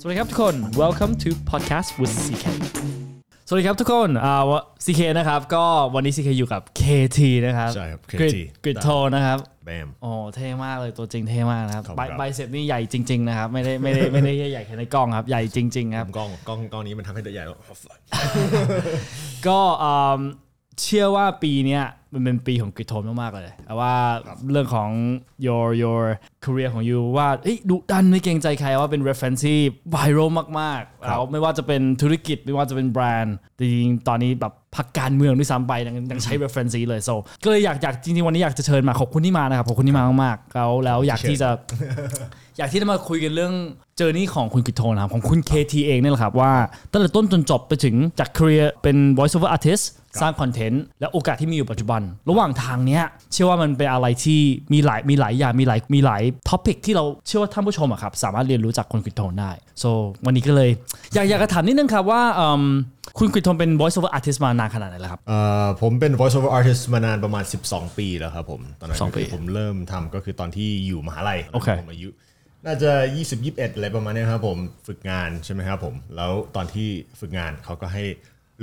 สวัสดีครับทุกคน welcome to podcast with CK สวัสดีครับทุกคนอ่า CK นะครับ ก็วันนี้ CK อยู่กับ KT นะครับใช่ครับกริด KT กริดโทนะครับแบมโอ้เท่มากเลยตัวจริงเท่มากนะครับขอบใบคุณครับ ใบเสร็จนี่ใหญ่จริง ๆ นะครับ ไม่ได้ไม่ได้ไม่ได้ใหญ่แค่ในกล้องครับ ใหญ่จริง ๆ ครับ กล้องกล้องกล้องนี้มันทำให้ตัวใหญ่แล้วก็อืม เชื่อว่าปีเนี้ยมันเป็นปีของกริดโทนมากๆเลยแต่ว่าเรื่องของ your your career ของ you ว่าเอ้ยดุดันไม่เกรงใจใครว่าเป็น reference ที่ viral มากๆแล้วไม่ว่าจะเป็นธุรกิจไม่ว่าจะเป็นแบรนด์จริงๆตอนนี้แบบพรรคการเมืองด้วยซ้ำไปยังยังใช้ reference นี้เลย so ก็เลยอยากอยากจริงๆวันนี้อยากจะเชิญมาขอบคุณที่มานะครับขอบคุณที่มามากๆแล้วแล้วอยากที่จะอยากที่จะมาคุยกันเรื่อง journey ของคุณ Krittone ครับของคุณ KT เองเนี่ยแหละครับว่าตั้งแต่ต้นจนจบไปถึงจาก career เป็น voice over artist สร้างคอนเทนต์และโอกาสที่มีอยู่ปัจจุบัน ระหว่างทางเนี้ยเชื่อว่ามันเป็นอะไรที่มีหลายมีหลายอย่างมีหลายมีหลาย topic ที่เราเชื่อว่าท่านผู้ชมอะครับสามารถเรียนรู้จากคุณกฤตโทนได้ so วันนี้ก็เลย อยากอยากจะถามนิดนึงครับว่าอืมคุณกฤตโทนเป็น voice over artist มานานขนาดไหนแล้วครับเอ่อผมเป็น voice over artist มานานประมาณ 12 ปีแล้วครับผมตอนนั้นสองปีก็คือผมเริ่มทำก็คือตอนที่อยู่มหาลัยโอเคผมอายุน่าจะ 20 21อะไรประมาณเนี้ยครับผมฝึกงานใช่ไหมครับผม แล้วตอนที่ฝึกงานเขาก็ให้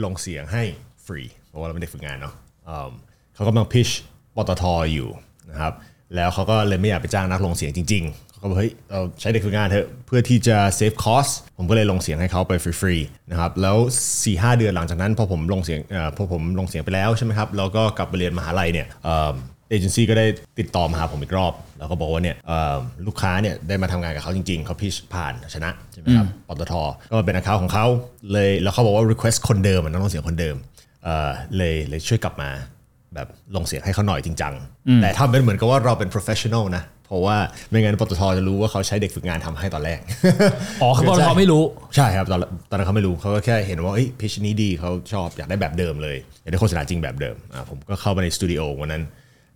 ลงเสียงให้ฟรี เพราะว่าเราไม่ได้ฝึกงานเนาะอืมเขากำลังพิชปตทอยู่นะครับแล้วเขาก็เลยไม่อยากไปจ้างนักลงเสียงจริงๆเขาก็บอกเฮ้ยเราใช้เด็กฝึกงานเถอะเพื่อที่จะ save cost ผมก็เลยลงเสียงให้เขาไปฟรีๆนะครับแล้ว4-5หเดือนหลังจากนั้นพอผมลงเสียงเอ่อพอผมลงเสียงไปแล้วใช่ไหมครับแล้วก็กลับไปเรียนมหาลัยเนี่ยเอเจนซี่ก็ได้ติดต่อมาหาผมอีกรอบ แล้วก็บอกว่าเนี่ยเอ่อลูกค้าเนี่ยได้มาทำงานกับเขาจริงๆ เขาพิชผ่านชนะใช่ไหมครับปตทก็เป็น account ของเขาเลยแล้วเขาบอกว่า request คนเดิมอะนักลงเสียงคนเดิม เอ่อเลยเลยช่วยกลับมาแบบลงเสียงให้เขาหน่อยจริงจังแต่ทำเป็นเหมือนกับว่าเราเป็น professional นะ เพราะว่าไม่งั้นปตทจะรู้ว่าเขาใช้เด็กฝึกงานทำให้ตอนแรก อ๋อคือปตทไม่รู้ ใช่ครับ ตอนตอนนั้นเขาไม่รู้เขาก็แค่เห็นว่าเอ้ยพิชนี้ดีเขาชอบอยากได้แบบเดิมเลย อยากได้โฆษณาจริงแบบเดิมอะผมก็เข้าไปในสตูดิโอวันนั้น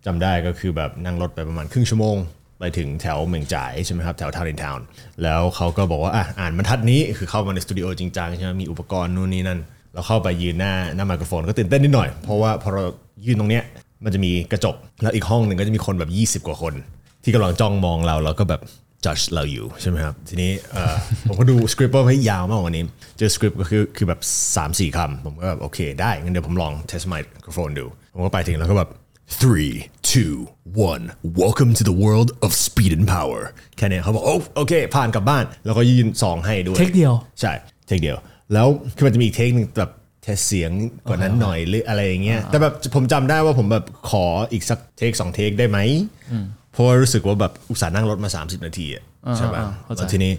จำได้ก็คือแบบนั่งรถไปประมาณครึ่งชั่วโมง ไปถึงแถวเมืองจ่ายใช่ไหมครับแถวทาวน์อินทาวน์แล้วเขาก็บอกว่าอะอ่านบรรทัดนี้คือเข้ามาในสตูดิโอจริงจังใช่ไหมมีอุปกรณ์นู่นนี่นั่น เราเข้าไปยืนหน้าหน้าไมโครโฟนก็ตื่นเต้นนิดหน่อย เพราะว่าพอเรายืนตรงเนี้ยมันจะมีกระจก แล้วอีกห้องหนึ่งก็จะมีคนแบบ 20 กว่าคน ที่กำลังจ้องมองเราแล้วก็แบบ judge เราอยู่ใช่ไหมครับ ทีนี้เอ่อผมก็ดูสคริปต์ว่าเฮ้ยยาวมากกว่านี้ เจอสคริปต์ก็คือคือแบบ 3 4คำผมก็แบบโอเคได้งั้นเดี๋ยวผมลอง test ไมโครโฟนดู ผมก็ไปถึงแล้วก็แบบ three two one welcome to the world of speed and power แค่เนี้ยเขาบอกโอ้โอเค ผ่านกลับบ้าน แล้วก็ยื่นซองให้ด้วย เทคเดียว ใช่ เทคเดียว แล้วคือมันจะมีอีกเทคหนึ่งแบบเทสเสียงกว่านั้นหน่อยหรืออะไรอย่างเงี้ยแต่แบบผมจำได้ว่าผมแบบขออีกสักเทคสองเทคได้ไหมเพราะว่ารู้สึกว่าแบบอุตส่าห์นั่งรถมา 30 นาทีอะใช่ป่ะอ่าเข้าใจแล้วทีนี้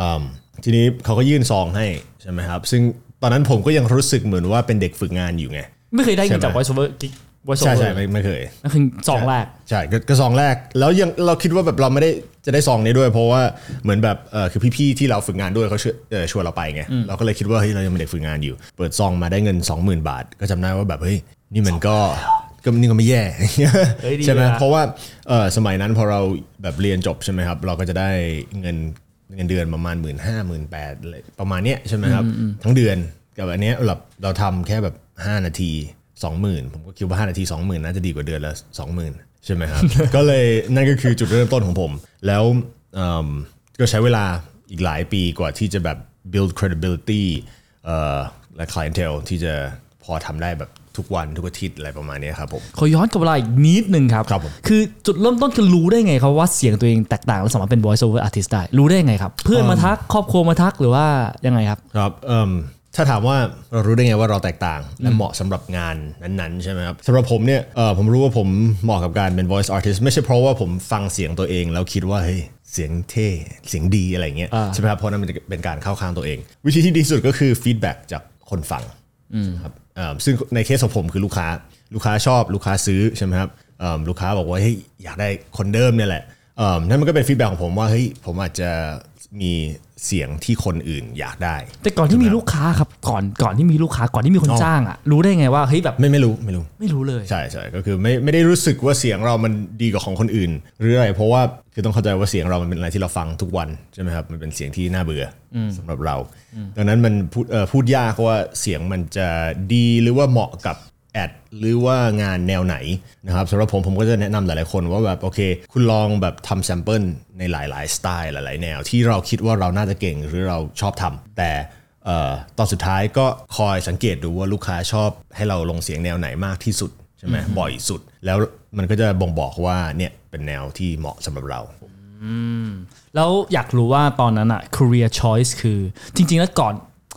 อืมทีนี้เขาก็ยื่นซองให้ใช่ไหมครับ ซึ่งตอนนั้นผมก็ยังรู้สึกเหมือนว่าเป็นเด็กฝึกงานอยู่ไง ไม่เคยได้เงินจากใช่ไหม voice over voice ใช่ over ใช่ไม่ไม่เคยนั่นคือสองแรกใช่ก็ก็ซองแรก แล้วยังเราคิดว่าแบบเราไม่ได้จะได้ซองนี้ด้วย เพราะว่าเหมือนแบบเออคือพี่ๆที่เราฝึกงานด้วยเขาชวนเออชวนเราไปไงเราก็เลยคิดว่าเฮ้ยเรายังเป็นเด็กฝึกงานอยู่ เปิดซองมาได้เงิน 20,000 บาท ก็จำได้ว่าแบบเฮ้ยนี่มันก็ก็นี่ก็ไม่แย่เฮ้ยดีใช่ไหมอะเพราะว่าเออสมัยนั้นพอเราแบบเรียนจบใช่ไหมครับ เราก็จะได้เงินเงินเดือนประมาณหมื่นห้าหมื่นแปดประมาณเนี้ยใช่ไหมครับทั้งเดือนกับอันเนี้ยเราเราทำแค่แบบ 5 นาที 20,000ผมก็คิดว่า5นาที20,000น่าจะดีกว่าเดือนละ20,000ใช่ไหมครับ ก็เลยนั่นก็คือจุดเริ่มต้นของผม แล้วเอิ่มก็ใช้เวลาอีกหลายปีกว่าที่จะแบบ build credibility เอ่อและ clientele ที่จะพอทำได้แบบทุกวันทุกอาทิตย์อะไรประมาณเนี้ยครับผมขอย้อนกลับเวลาอีกนิดนึงครับครับผมคือจุดเริ่มต้นคือรู้ได้ไงครับว่าเสียงตัวเองแตกต่างแล้วสามารถเป็น voice over artist ได้ รู้ได้ไงครับ เพื่อนมาทักครอบครัวมาทักหรือว่ายังไงครับครับเอิ่ม ถ้าถามว่าเรารู้ได้ไงว่าเราแตกต่าง และเหมาะสำหรับงานนั้นๆใช่ไหมครับสำหรับผมเนี่ยเอ่อผมรู้ว่าผมเหมาะกับการเป็น voice artist ไม่ใช่เพราะว่าผมฟังเสียงตัวเองแล้วคิดว่าเฮ้ยเสียงเท่เสียงดีอะไรเงี้ยอ่าใช่ไหมครับเพราะนั้นมันจะเป็นการเข้าข้างตัวเอง วิธีที่ดีที่สุดก็คือ feedback จากคนฟังครับเอิ่มซึ่งในเคสของผมคือลูกค้า ลูกค้าชอบลูกค้าซื้อใช่ไหมครับเอิ่มลูกค้าบอกว่าเฮ้ยอยากได้คนเดิมเนี่ยแหละเอิ่มนั่นมันก็เป็นฟีดแบ็ของผมว่าเฮ้ยผมอาจจะ มีเสียงที่คนอื่นอยากได้ แต่ก่อนที่มีลูกค้าครับก่อนก่อนที่มีลูกค้าก่อนที่มีคนจ้างอะรู้ได้ไงว่าเฮ้ยแบบไม่ไม่รู้ไม่รู้ไม่รู้เลย ใช่ใช่ก็คือไม่ไม่ได้รู้สึกว่าเสียงเรามันดีกว่าของคนอื่น หรืออะไรเพราะว่าคือต้องเข้าใจว่าเสียงเรามันเป็นอะไรที่เราฟังทุกวันใช่ไหมครับมันเป็นเสียงที่น่าเบื่ออสำหรับเรา ดังนั้นมันพูดเอ่อพูดยากว่าเสียงมันจะดีหรือว่าเหมาะกับ แอดหรือว่างานแนวไหนนะครับสำหรับผมผมก็จะแนะนำหลายๆคนว่าแบบโอเค คุณลองแบบทำแซมเปิลในหลายๆสไตล์หลาย ๆ แนว ที่เราคิดว่าเราน่าจะเก่งหรือเราชอบทำแต่เอ่อตอนสุดท้ายก็คอยสังเกตดูว่าลูกค้าชอบให้เราลงเสียงแนวไหนมากที่สุดใช่ไหมบ่อยสุด แล้วมันก็จะบ่งบอกว่าเนี่ยเป็นแนวที่เหมาะสำหรับเราแล้วอยากรู้ว่าตอนนั้นอะ career choice คือจริง ๆ แล้วก่อน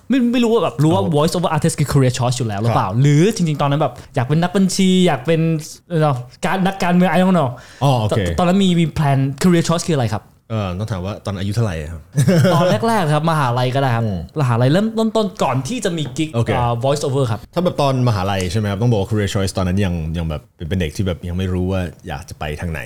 ไม่ไม่รู้ว่าแบบรู้ว่า voice over artist คือ career choice อยู่แล้วหรือเปล่า หรือจริง ๆ ตอนนั้นแบบอยากเป็นนักบัญชีอยากเป็นเอ่อการนักการเมือง I don't know อ๋อโอเคตตอนนั้นมีมี plan career choice คืออะไรครับ เออต้องถามว่าตอนอายุเท่าไหร่ครับ ตอนแรกๆครับมหาลัยก็ได้ครับมหาลัยเริ่มต้นต้นก่อนที่จะมีกิ๊กโอเคอ่า voice over ครับ ถ้าแบบตอนมหาลัยใช่ไหมครับต้องบอกว่า career choice ตอนนั้นยังยังแบบเป็นเป็นเด็กที่แบบยังไม่รู้ว่าอยากจะไปทางไหน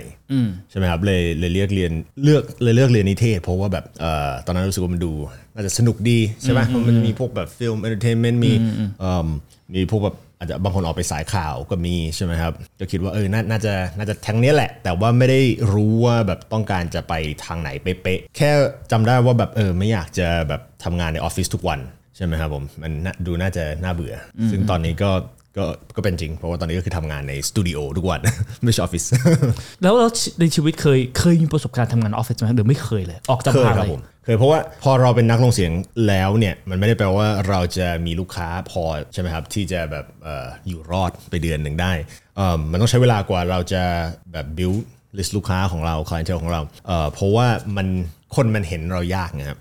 ใช่ไหมครับเลยเลยเลือกเรียนเลือกเลยเลือกเรียนนิเทศ เพราะว่าแบบเอ่อตอนนั้นรู้สึกว่ามันดูน่าจะสนุกดีใช่ไหมเพราะมันมีพวกแบบ film entertainment มีเอิ่มมีพวกแบบ อาจจะบางคนออกไปสายข่าวก็มีใช่ไหมครับก็คิดว่าเออน่าน่าจะน่าจะทางเนี้ยแหละ แต่ว่าไม่ได้รู้ว่าแบบต้องการจะไปทางไหนเป๊ะๆแค่จำได้ว่าแบบเออไม่อยากจะแบบทำงานในออฟฟิศทุกวันใช่ไหมครับผมมันน่าดูน่าจะน่าเบื่ออซึ่งตอนนี้ก็ก็ก็เป็นจริง เพราะว่าตอนนี้ก็คือทำงานในสตูดิโอทุกวัน ไม่ใช่ออฟฟิศแล้วแล้วในชีวิตเคยเคยมีประสบการณ์ทำงานออฟฟิศไหมหรือไม่เคยเลย ออกจากเคมยหาครัลับยผม เคยเพราะว่าพอเราเป็นนักลงเสียงแล้วเนี่ยมันไม่ได้แปลว่าเราจะมีลูกค้าพอใช่ไหมครับที่จะแบบเอ่ออยู่รอดไปเดือนหนึ่งได้เอิ่มมันต้องใช้เวลากว่าเราจะแบบ build list ลูกค้าของเรา clientele ของเราเอ่อเพราะว่ามันคนมันเห็นเรายากนะครับ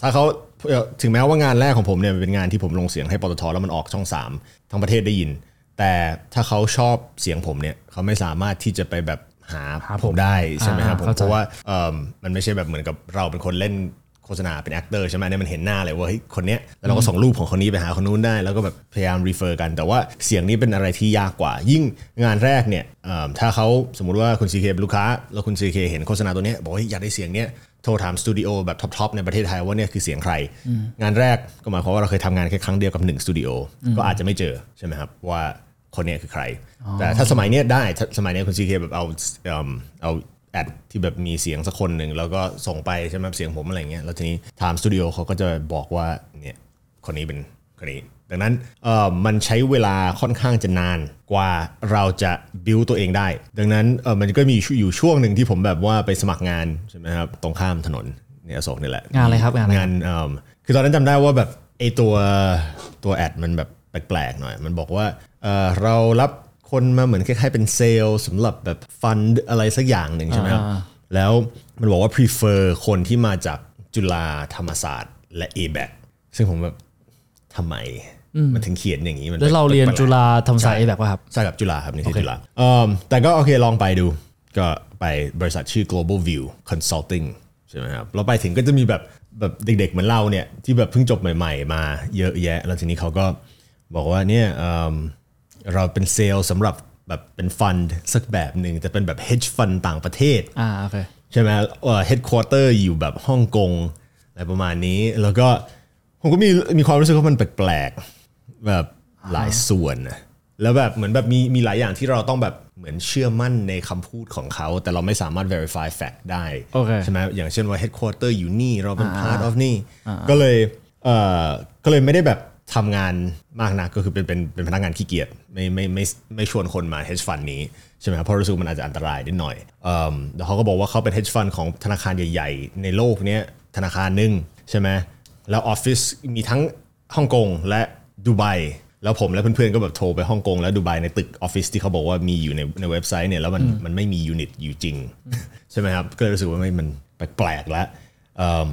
ถ้าเขาเอ่อถึงแม้ว่างานแรกของผมเนี่ยมันเป็นงานที่ผมลงเสียงให้ปตทแล้วมันออกช่อง 3 ทั้งประเทศได้ยิน แต่ถ้าเขาชอบเสียงผมเนี่ยเขาไม่สามารถที่จะไปแบบ หาหาผผมมได้ใช่ไหมครับผมอ่าเข้าใจเพราะว่าเอิ่มมันไม่ใช่แบบเหมือนกับเราเป็นคนเล่นโฆษณาเป็น actor ใช่ไหมเนี่ยมันเห็นหน้าเลยว่าเฮ้ยคนเนี้ยแล้วเราก็ส่งรูปของคนนี้ไปหาคนนู้นได้ แล้วก็แบบพยายาม refer กันแต่ว่าเสียงนี้เป็นอะไรที่ยากกว่า ยิ่งงานแรกเนี่ยเอิ่มถ้าเขาสมมุติว่าคุณซีเคเป็นลูกค้า แล้วคุณซีเคเห็นโฆษณาตัวเนี้ยบอกว่าเฮ้ยอยากได้เสียงเนี้ยโทรถามสตูดิโอแบบ top ๆในประเทศไทยว่าเนี่ยคือเสียงใคร งานแรกก็หมายความว่าเราเคยทำงานแค่ครั้งเดียวกับหนึ่งสตูดิโอก็อาจจะไม่เจอใช่ไหมครับว่า คนเนี้ยคือใคร แต่ถ้าสมัยเนี้ยได้ถ้าสมัยเนี้ยคุณซีเคแบบเอาเอิ่มเอาแอดที่แบบมีเสียงสักคนหนึ่งแล้วก็ส่งไปใช่ไหมเสียงผมอะไรเงี้ยแล้วทีนี้ทางสตูดิโอเขาก็จะบอกว่าเนี่ยคนนี้เป็นคนนี้ดังนั้นเอ่อมันใช้เวลาค่อนข้างจะนานกว่าเราจะบิวตัวเองได้ ดังนั้นเออมันก็มีอยู่ช่วงหนึ่งที่ผมแบบว่าไปสมัครงานใช่ไหมครับตรงข้ามถนนเนี่ยอโศกนี่แหละ งานอะไรครับ งานอะไรงานเอิ่มคือตอนนั้นจำได้ว่าแบบไอตัวตัวแอดมันแบบแปลกๆหน่อย มันบอกว่า เอ่อเรารับคนมาเหมือนคล้ายๆเป็นเซลล์สำหรับแบบฟันอะไรสักอย่างหนึ่งใช่ไหมครับแล้วมันบอกว่า prefer คนที่มาจากจุฬาธรรมศาสตร์และ a b a c ซึ่งผมแบบทำไมมันถึงเขียนอย่างนี้มันแล้วเราเรียนแปลกๆจุฬาธรรมศาสตร์เอแบบว่าครับใช่กับจุฬาครับนี่ที่จุฬาเอิ่มแต่ก็โอเคลองไปดู ก็ไปบริษัทชื่อ global view consulting ใช่ไหมครับเราไปถึงก็จะมีแบบแบบเด็กๆเหมือนเราเนี่ยที่แบบเพิ่งจบใหม่ ๆ มาเยอะแยะ แล้วทีนี้เขาก็บอกว่าเนี่ย เอิ่มเราเป็นเซลล์สำหรับแบบเป็นฟันสักแบบหนึ่งแต่เป็นแบบ hedge fund ต่างประเทศอ่าโอเคใช่ไหมเอ่อ headquarter อยู่แบบฮ่องกงอะไรประมาณนี้ แล้วก็ผมก็มีมีความรู้สึกว่ามันแปลกๆแบบหลายส่วนนะแล้วแบบเหมือนแบบมีมีหลายอย่างที่เราต้องแบบเหมือนเชื่อมั่นในคำพูดของเขา แต่เราไม่สามารถ verify fact ได้โอเคใช่ไหมอย่างเช่นว่า headquarter อยู่นี่ เราเป็น part of นี่ ก็เลยเอ่อก็เลยไม่ได้แบบ ทำงานมากนักก็คือเป็นเป็นเป็นพนักงานขี้เกียจไม่ไม่ไม่ไม่ชวนคนมา hedge fund นี้ใช่ไหมครับเพราะรู้สึกว่ามันอาจจะอันตรายนิดหน่อยเอิ่มแล้วเขาก็บอกว่าเขาเป็น hedge fund ของธนาคารใหญ่ ๆ ในโลกเนี้ยธนาคารหนึ่งใช่ไหมแล้วออฟฟิศมีทั้งฮ่องกงและดูไบแล้วผมและเพื่อนๆก็แบบโทรไปฮ่องกงและดูไบในตึกออฟฟิศที่เขาบอกว่ามีอยู่ในในเว็บไซต์เนี่ยแล้วมันมันไม่มี unit อยู่จริง ใช่ไหมครับก็เลยรู้สึกว่าไม่มันแปลกๆแล้วเอิ่ม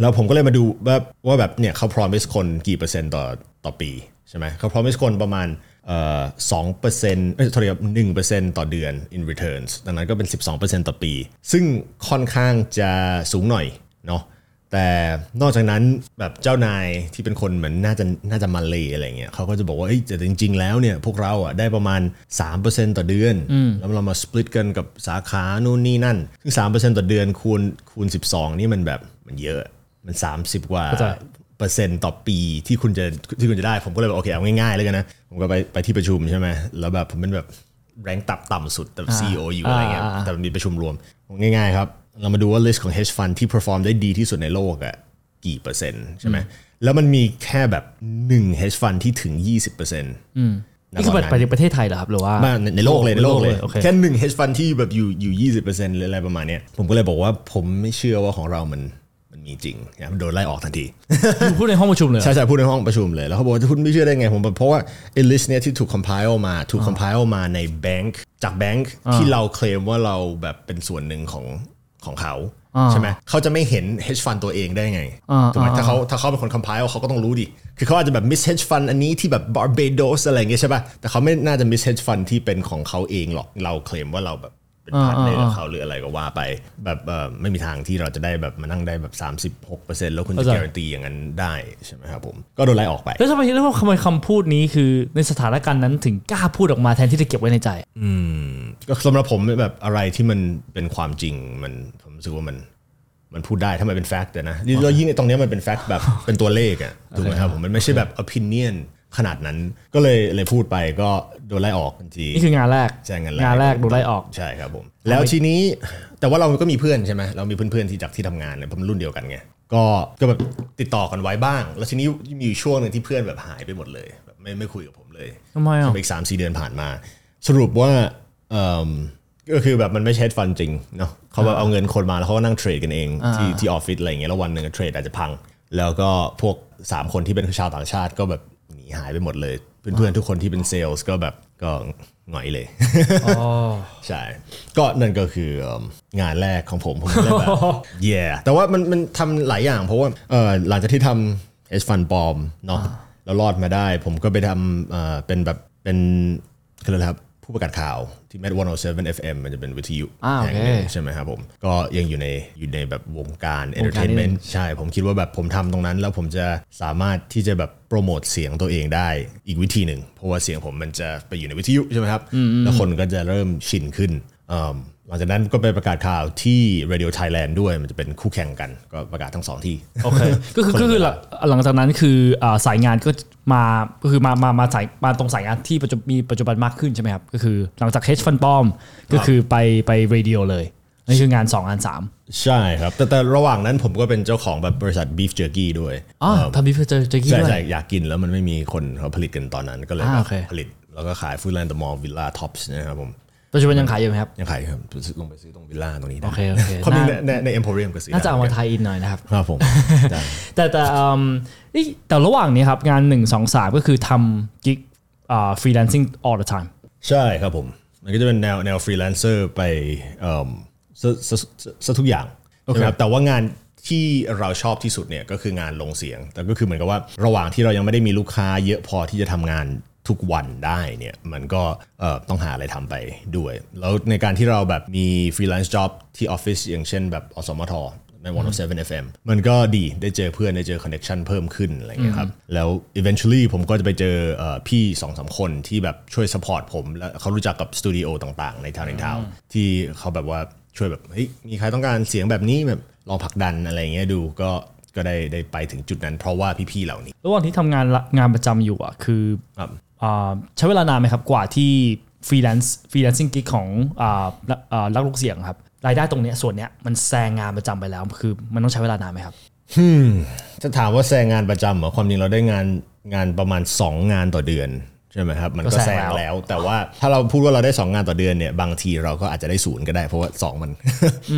แล้วผมก็เลยมาดูว่าว่าแบบเนี่ยเขา promise คนกี่เปอร์เซ็นต์ต่อต่อปีใช่ไหมเขา promise คนประมาณเอ่อสองเปอร์เซ็นต์เอ้ยโทษทีครับหนึ่งเปอร์เซ็นต์ต่อเดือน in returns ดังนั้นก็เป็น 12เปอร์เซ็นต์ต่อปี ซึ่งค่อนข้างจะสูงหน่อยเนาะแต่นอกจากนั้นแบบเจ้านายที่เป็นคนเหมือนน่าจะน่าจะมาเลยอะไรเงี้ยเขาก็จะบอกว่าเอ้ยแต่จริง ๆ แล้วเนี่ยพวกเราอะได้ประมาณ 3%ต่อเดือน แล้วเรามาสปลิตกันกับสาขานู่นนี่นั่นซึ่ง3%ต่อเดือนคูณคูณ 12 นี่มันแบบมันเยอะ มัน 30 กว่าเข้าใจเปอร์เซ็นต์ต่อปีที่คุณจะที่คุณจะได้ ผมก็เลยบอกโอเคเอาง่ายๆเลยกันนะ ผมก็ไปไปที่ประชุมใช่ไหมแล้วแบบผมเป็นแบบแรงตับต่ำสุดแต่ CEO อยู่อะไรเงี้ยอ่าแต่มันมีประชุมรวมง่ายๆครับเรามาดูว่า list ของ hedge fund ที่ perform ได้ดีที่สุดในโลกอะกี่เปอร์เซ็นต์ใช่ไหมแล้วมันมีแค่แบบ1 hedge fund ที่ถึง 20%เนี่คือไปประเทศไทยเหรอครับหรือว่ามาในในโลกเลยในโลกเลยโอเคแค่หนึ่ง hedge fund ที่แบบอยู่อยู่ยี่สิบเปอร์เซ็นต์หรืออะไรประมาณเนี้ยผมก็เลยบอกว่าผมไม่เชื่อว่าของเรามัน มันมีจริงนะมันโดนไล่ออกทันทีอยู่พูดในห้องประชุมเลยเหรอใช่ใช่พูดในห้องประชุมเลย แล้วเขาบอกว่าคุณไม่เชื่อได้ไงผมบอกเพราะว่าไอ้ list เนี่ยที่ถูก compile มาถูก compile มาในแบงค์จากแบงค์ที่เราเคลมว่าเราแบบเป็นส่วนหนึ่งของของเขาใช่ไหมเขาจะไม่เห็น hedge fund ตัวเองได้ไงถูกไหมถ้าเขาถ้าเขาเป็นคน compile เขาก็ต้องรู้ดิ คือเขาอาจจะแบบ miss hedge fund อันนี้ที่แบบ Barbados อะไรอย่างเงี้ยใช่ป่ะ แต่เขาไม่น่าจะ miss hedge fund ที่เป็นของเขาเองหรอก เราเคลมว่าเราแบบ เป็น partner กับเขาหรืออะไรก็ว่าไป แบบเอ่อไม่มีทางที่เราจะได้แบบมานั่งได้แบบ 36%แล้วคุณจะเข้าใจการันตีอย่างนั้นได้ใช่ไหมครับผมก็โดนไล่ออกไปแล้วทำไมแล้วทำไมคำพูดนี้คือในสถานการณ์นั้นถึงกล้าพูดออกมาแทนที่จะเก็บไว้ในใจก็สำหรับผมแบบอะไรที่มันเป็นความจริงมันผมรู้สึกว่ามันมันพูดได้ถ้ามันเป็นแฟกต์นะแล้วยิ่งไอ้ตรงเนี้ยมันเป็นแฟกต์แบบเป็นตัวเลขอะถูกไหมครับผมมันไม่ใช่แบบ opinion ขนาดนั้นก็เลยเลยพูดไปก็โดนไล่ออกทันทีนี่คืองานแรกใช่งานแรกงานแรกโดนไล่ออกใช่ครับผมแล้วทีนี้แต่ว่าเราก็มีเพื่อนใช่ไหมเรามีเพื่อนๆที่จากที่ทำงานเนี่ยผมรุ่นเดียวกันไงก็ก็แบบติดต่อกันไว้บ้าง แล้วทีนี้มีอยู่ช่วงหนึ่งที่เพื่อนแบบหายไปหมดเลยแบบไม่ไม่คุยกับผมเลยทำไมอะอีกสามสี่เดือนผ่านมา สรุปว่าเอิ่มก็คือแบบมันไม่ใช่ฟันจริงเนาะเขาแบบเอาเงินคนมาแล้วเขาก็นั่งเทรดกันเองที่ที่ออฟฟิศอะไรอย่างเงี้ยแล้ววันหนึ่งเทรดอาจจะพัง แล้วก็พวก 3 คนที่เป็นชาวต่างชาติก็แบบ หนีหายไปหมดเลย เพื่อนๆทุกคนที่เป็นเซลล์ก็แบบก็หงอยเลยอ๋อใช่ ก็นั่นก็คือเอิ่มงานแรกของผมผมก็เลยแบบ yeah แต่ว่ามันมันทำหลายอย่างเพราะว่าเออหลังจากที่ทำ hedge fund ปลอมเนาะแล้วรอดมาได้ ผมก็ไปทำเอ่อเป็นแบบเป็นคืออะไรครับ ผู้ประกาศข่าวที่ Met 107 FM มันจะเป็นวิทยุอ่าโอแห่งเคหนึ่งใช่ไหมครับผม ก็ยังอยู่ในอยู่ในแบบวงการวงการนิดนึ entertainment งใช่ ผมคิดว่าแบบผมทำตรงนั้น แล้วผมจะสามารถที่จะแบบโปรโมทเสียงตัวเองได้อีกวิธีหนึ่ง เพราะว่าเสียงผมมันจะไปอยู่ในวิทยุใช่ไหมครับ แล้วคนก็จะเริ่มชินขึ้นเอิ่ม หลังจากนั้นก็ไปประกาศข่าวที่ Radio Thailand ด้วยมันจะเป็นคู่แข่งกัน ก็ประกาศทั้งสองที่โอเคก็คือก็คือหลังหลังจากนั้นคืออ่าสายงานก็มาก็คือมามามาสายมาตรงสายงานที่ปัจจุมีปัจจุบันมากขึ้นใช่ไหมครับ ก็คือหลังจาก hedge fund ปลอม ก็คือไปไป radio เลยนี่คืองาน 2 งาน 3 ใช่ครับ แต่แต่ระหว่างนั้นผมก็เป็นเจ้าของแบบบริษัท Beef Jerky ด้วยอ๋อทำบิฟเจอเจอกี้ใช่ด้วยใช่อยากกินแล้วมันไม่มีคนเขาผลิตกันตอนนั้นก็เลยอ่าแบบโอเคผลิต แล้วก็ขายฟูดแลนด์เดอะมอลล์วิลล่าท็อปส์นะครับผม ปัจจุบันยังขายอยู่ไหมครับ ยังขายอยู่ครับลงไปซื้อตรงวิลล่าตรงนี้ได้โอเคโอเคความจริงในน่าในในเอ็มโพเรียมก็ซื้อน่าจะเอามาได้ไทยอินหน่อยนะครับครับผมได้แต่แต่อืมนี่แต่ระหว่างนี้ครับงาน1 2 3 ก็คือทำ gig อ่า freelancing all the time ใช่ครับผม มันก็จะเป็นแนวแนวฟรีแลนเซอร์ไปเอ่อซะซะซะซะทุกอย่างใช่ไหมครับแต่ว่างานที่เราชอบที่สุดเนี่ยก็คืองานลงเสียง แต่ก็คือเหมือนกับว่าระหว่างที่เรายังไม่ได้มีลูกค้าเยอะพอที่จะทำงาน ทุกวันได้เนี่ยมันก็เอ่อต้องหาอะไรทำไปด้วย แล้วในการที่เราแบบมี freelance job ที่ออฟฟิศอย่างเช่นแบบอสมทใน107 FM มันก็ดีได้เจอเพื่อนได้เจอคอนเน t ชันเพิ่มขึ้นอะไรเงี้ยครับ แล้ว eventually ผมก็จะไปเจอเอ่อพี่สองสามคนที่แบบช่วย support ผม แล้วเขารู้จักกับสตูดิโอต่างๆ ใน town ใน town ที่เขาแบบว่าช่วยแบบเฮ้ยมีใครต้องการเสียงแบบนี้แบบลองผลักดันอะไรเงี้ยดูก็ก็ได้ได้ไปถึงจุดนั้นเพราะว่าพี่ๆเหล่านี้ ระหว่างที่ทำงานละงานประจำอยู่อะคือครับอ่า ใช้เวลานานไหมครับกว่าที่ freelance freelancing gig ของอ่านักอ่านักลงเสียงครับรายได้ตรงเนี้ยส่วนเนี้ยมันแซงงานประจำไปแล้วคือมันต้องใช้เวลานานไหมครับถ้าถามว่าแซงงานประจำเหรอความจริงเราได้งานงานประมาณ 2 งานต่อเดือนใช่ไหมครับมันก็ก็แซงงแล้วแล้ว แต่ว่าถ้าเราพูดว่าเราได้ 2 งานต่อเดือนเนี่ยบางทีเราก็อาจจะได้ศูนย์ก็ได้เพราะว่า2มัน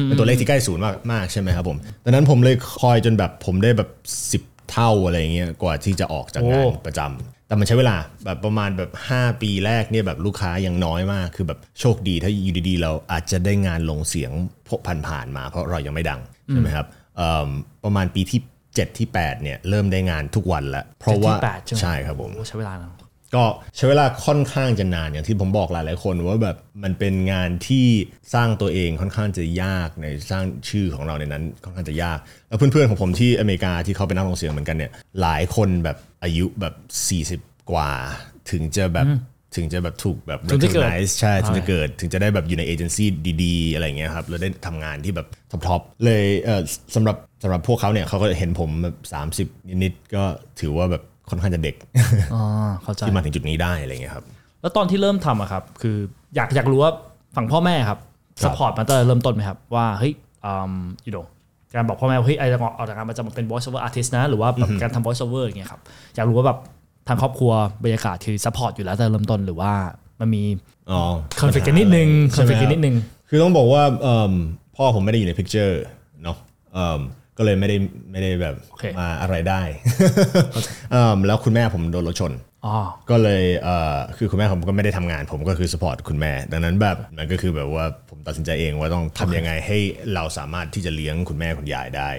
เป็นตัวเลขที่ใกล้ศูนย์มากมากใช่ไหมครับผมดังนั้นผมเลยคอยจนแบบผมได้แบบ 10 เท่าอะไรเงี้ยกว่าที่จะออกจากงานโอ้ประจำ แต่มันใช้เวลาแบบประมาณแบบ 5 ปีแรกเนี่ยแบบลูกค้ายังน้อยมาก คือแบบโชคดีถ้าอยู่ดีๆ เราอาจจะได้งานลงเสียงพกผ่านๆมา เพราะเรายังไม่ดังใช่ไหมครับเอิ่มประมาณปีที่ 7 ที่ 8เนี่ยเริ่มได้งานทุกวันแล้วเพราะว่าเจ็ดที่แปดใช่ไหมใช่ครับผมโอ้ใช้เวลานาน ก็ใช้เวลาค่อนข้างจะนานอย่างที่ผมบอกหลายๆคนว่าแบบมันเป็นงานที่สร้างตัวเองค่อนข้างจะยากในสร้างชื่อของเราในนั้นค่อนข้างจะยาก แล้วเพื่อนๆของผมที่อเมริกาที่เขาเป็นนักลงเสียงเหมือนกันเนี่ยหลายคนแบบอายุแบบ 40 กว่า ถึงจะแบบถึงจะแบบถูกแบบถึงจะเกิด recognize ใช่ถึงจะเกิดถึงจะได้แบบอยู่ในเอเจนซี่ดีๆ อะไรเงี้ยครับแล้วได้ทำงานที่แบบ top ๆเลยเออสำหรับสำหรับพวกเขาเนี่ยเขาก็เห็นผมแบบ30 นิดๆก็ถือว่าแบบ ค่อนข้างจะเด็กอ๋อเข้าใจที่มาถึงจุดนี้ได้อะไรเงี้ยครับ แล้วตอนที่เริ่มทำอะครับ คืออยากอยากรู้ว่าฝั่งพ่อแม่ครับ support มาตั้งแต่เริ่มต้นไหมครับ ว่าเฮ้ยอืมยูโดการบอกพ่อแม่ว่าเฮ้ยไอจะออกจากงานมาจะมาเป็น voice over artist นะ หรือว่าแบบการทำ voice over อย่างเงี้ยครับอยากรู้ว่าแบบทางครอบครัวบรรยากาศคือ support อยู่แล้วตั้งแต่เริ่มต้นหรือว่ามันมีอ๋อคอนฟ lict กันนิดนึงคอนฟ lict กันนิดนึง คือต้องบอกว่าเอิ่มพ่อผมไม่ได้อยู่ใน picture เนาะเอิ่ม ก็เลยไม่ได้ไม่ได้แบบโอเคมาอะไรได้เอิ่มแล้วคุณแม่ผมโดนรถชนอ๋อก็เลยเอ่อคือคุณแม่ผมก็ไม่ได้ทำงาน ผมก็คือสปอร์ตคุณแม่ ดังนั้นแบบมันก็คือแบบว่าผมตัดสินใจเองว่าต้องทำยังไงให้เราสามารถที่จะเลี้ยงคุณแม่คุณยายได้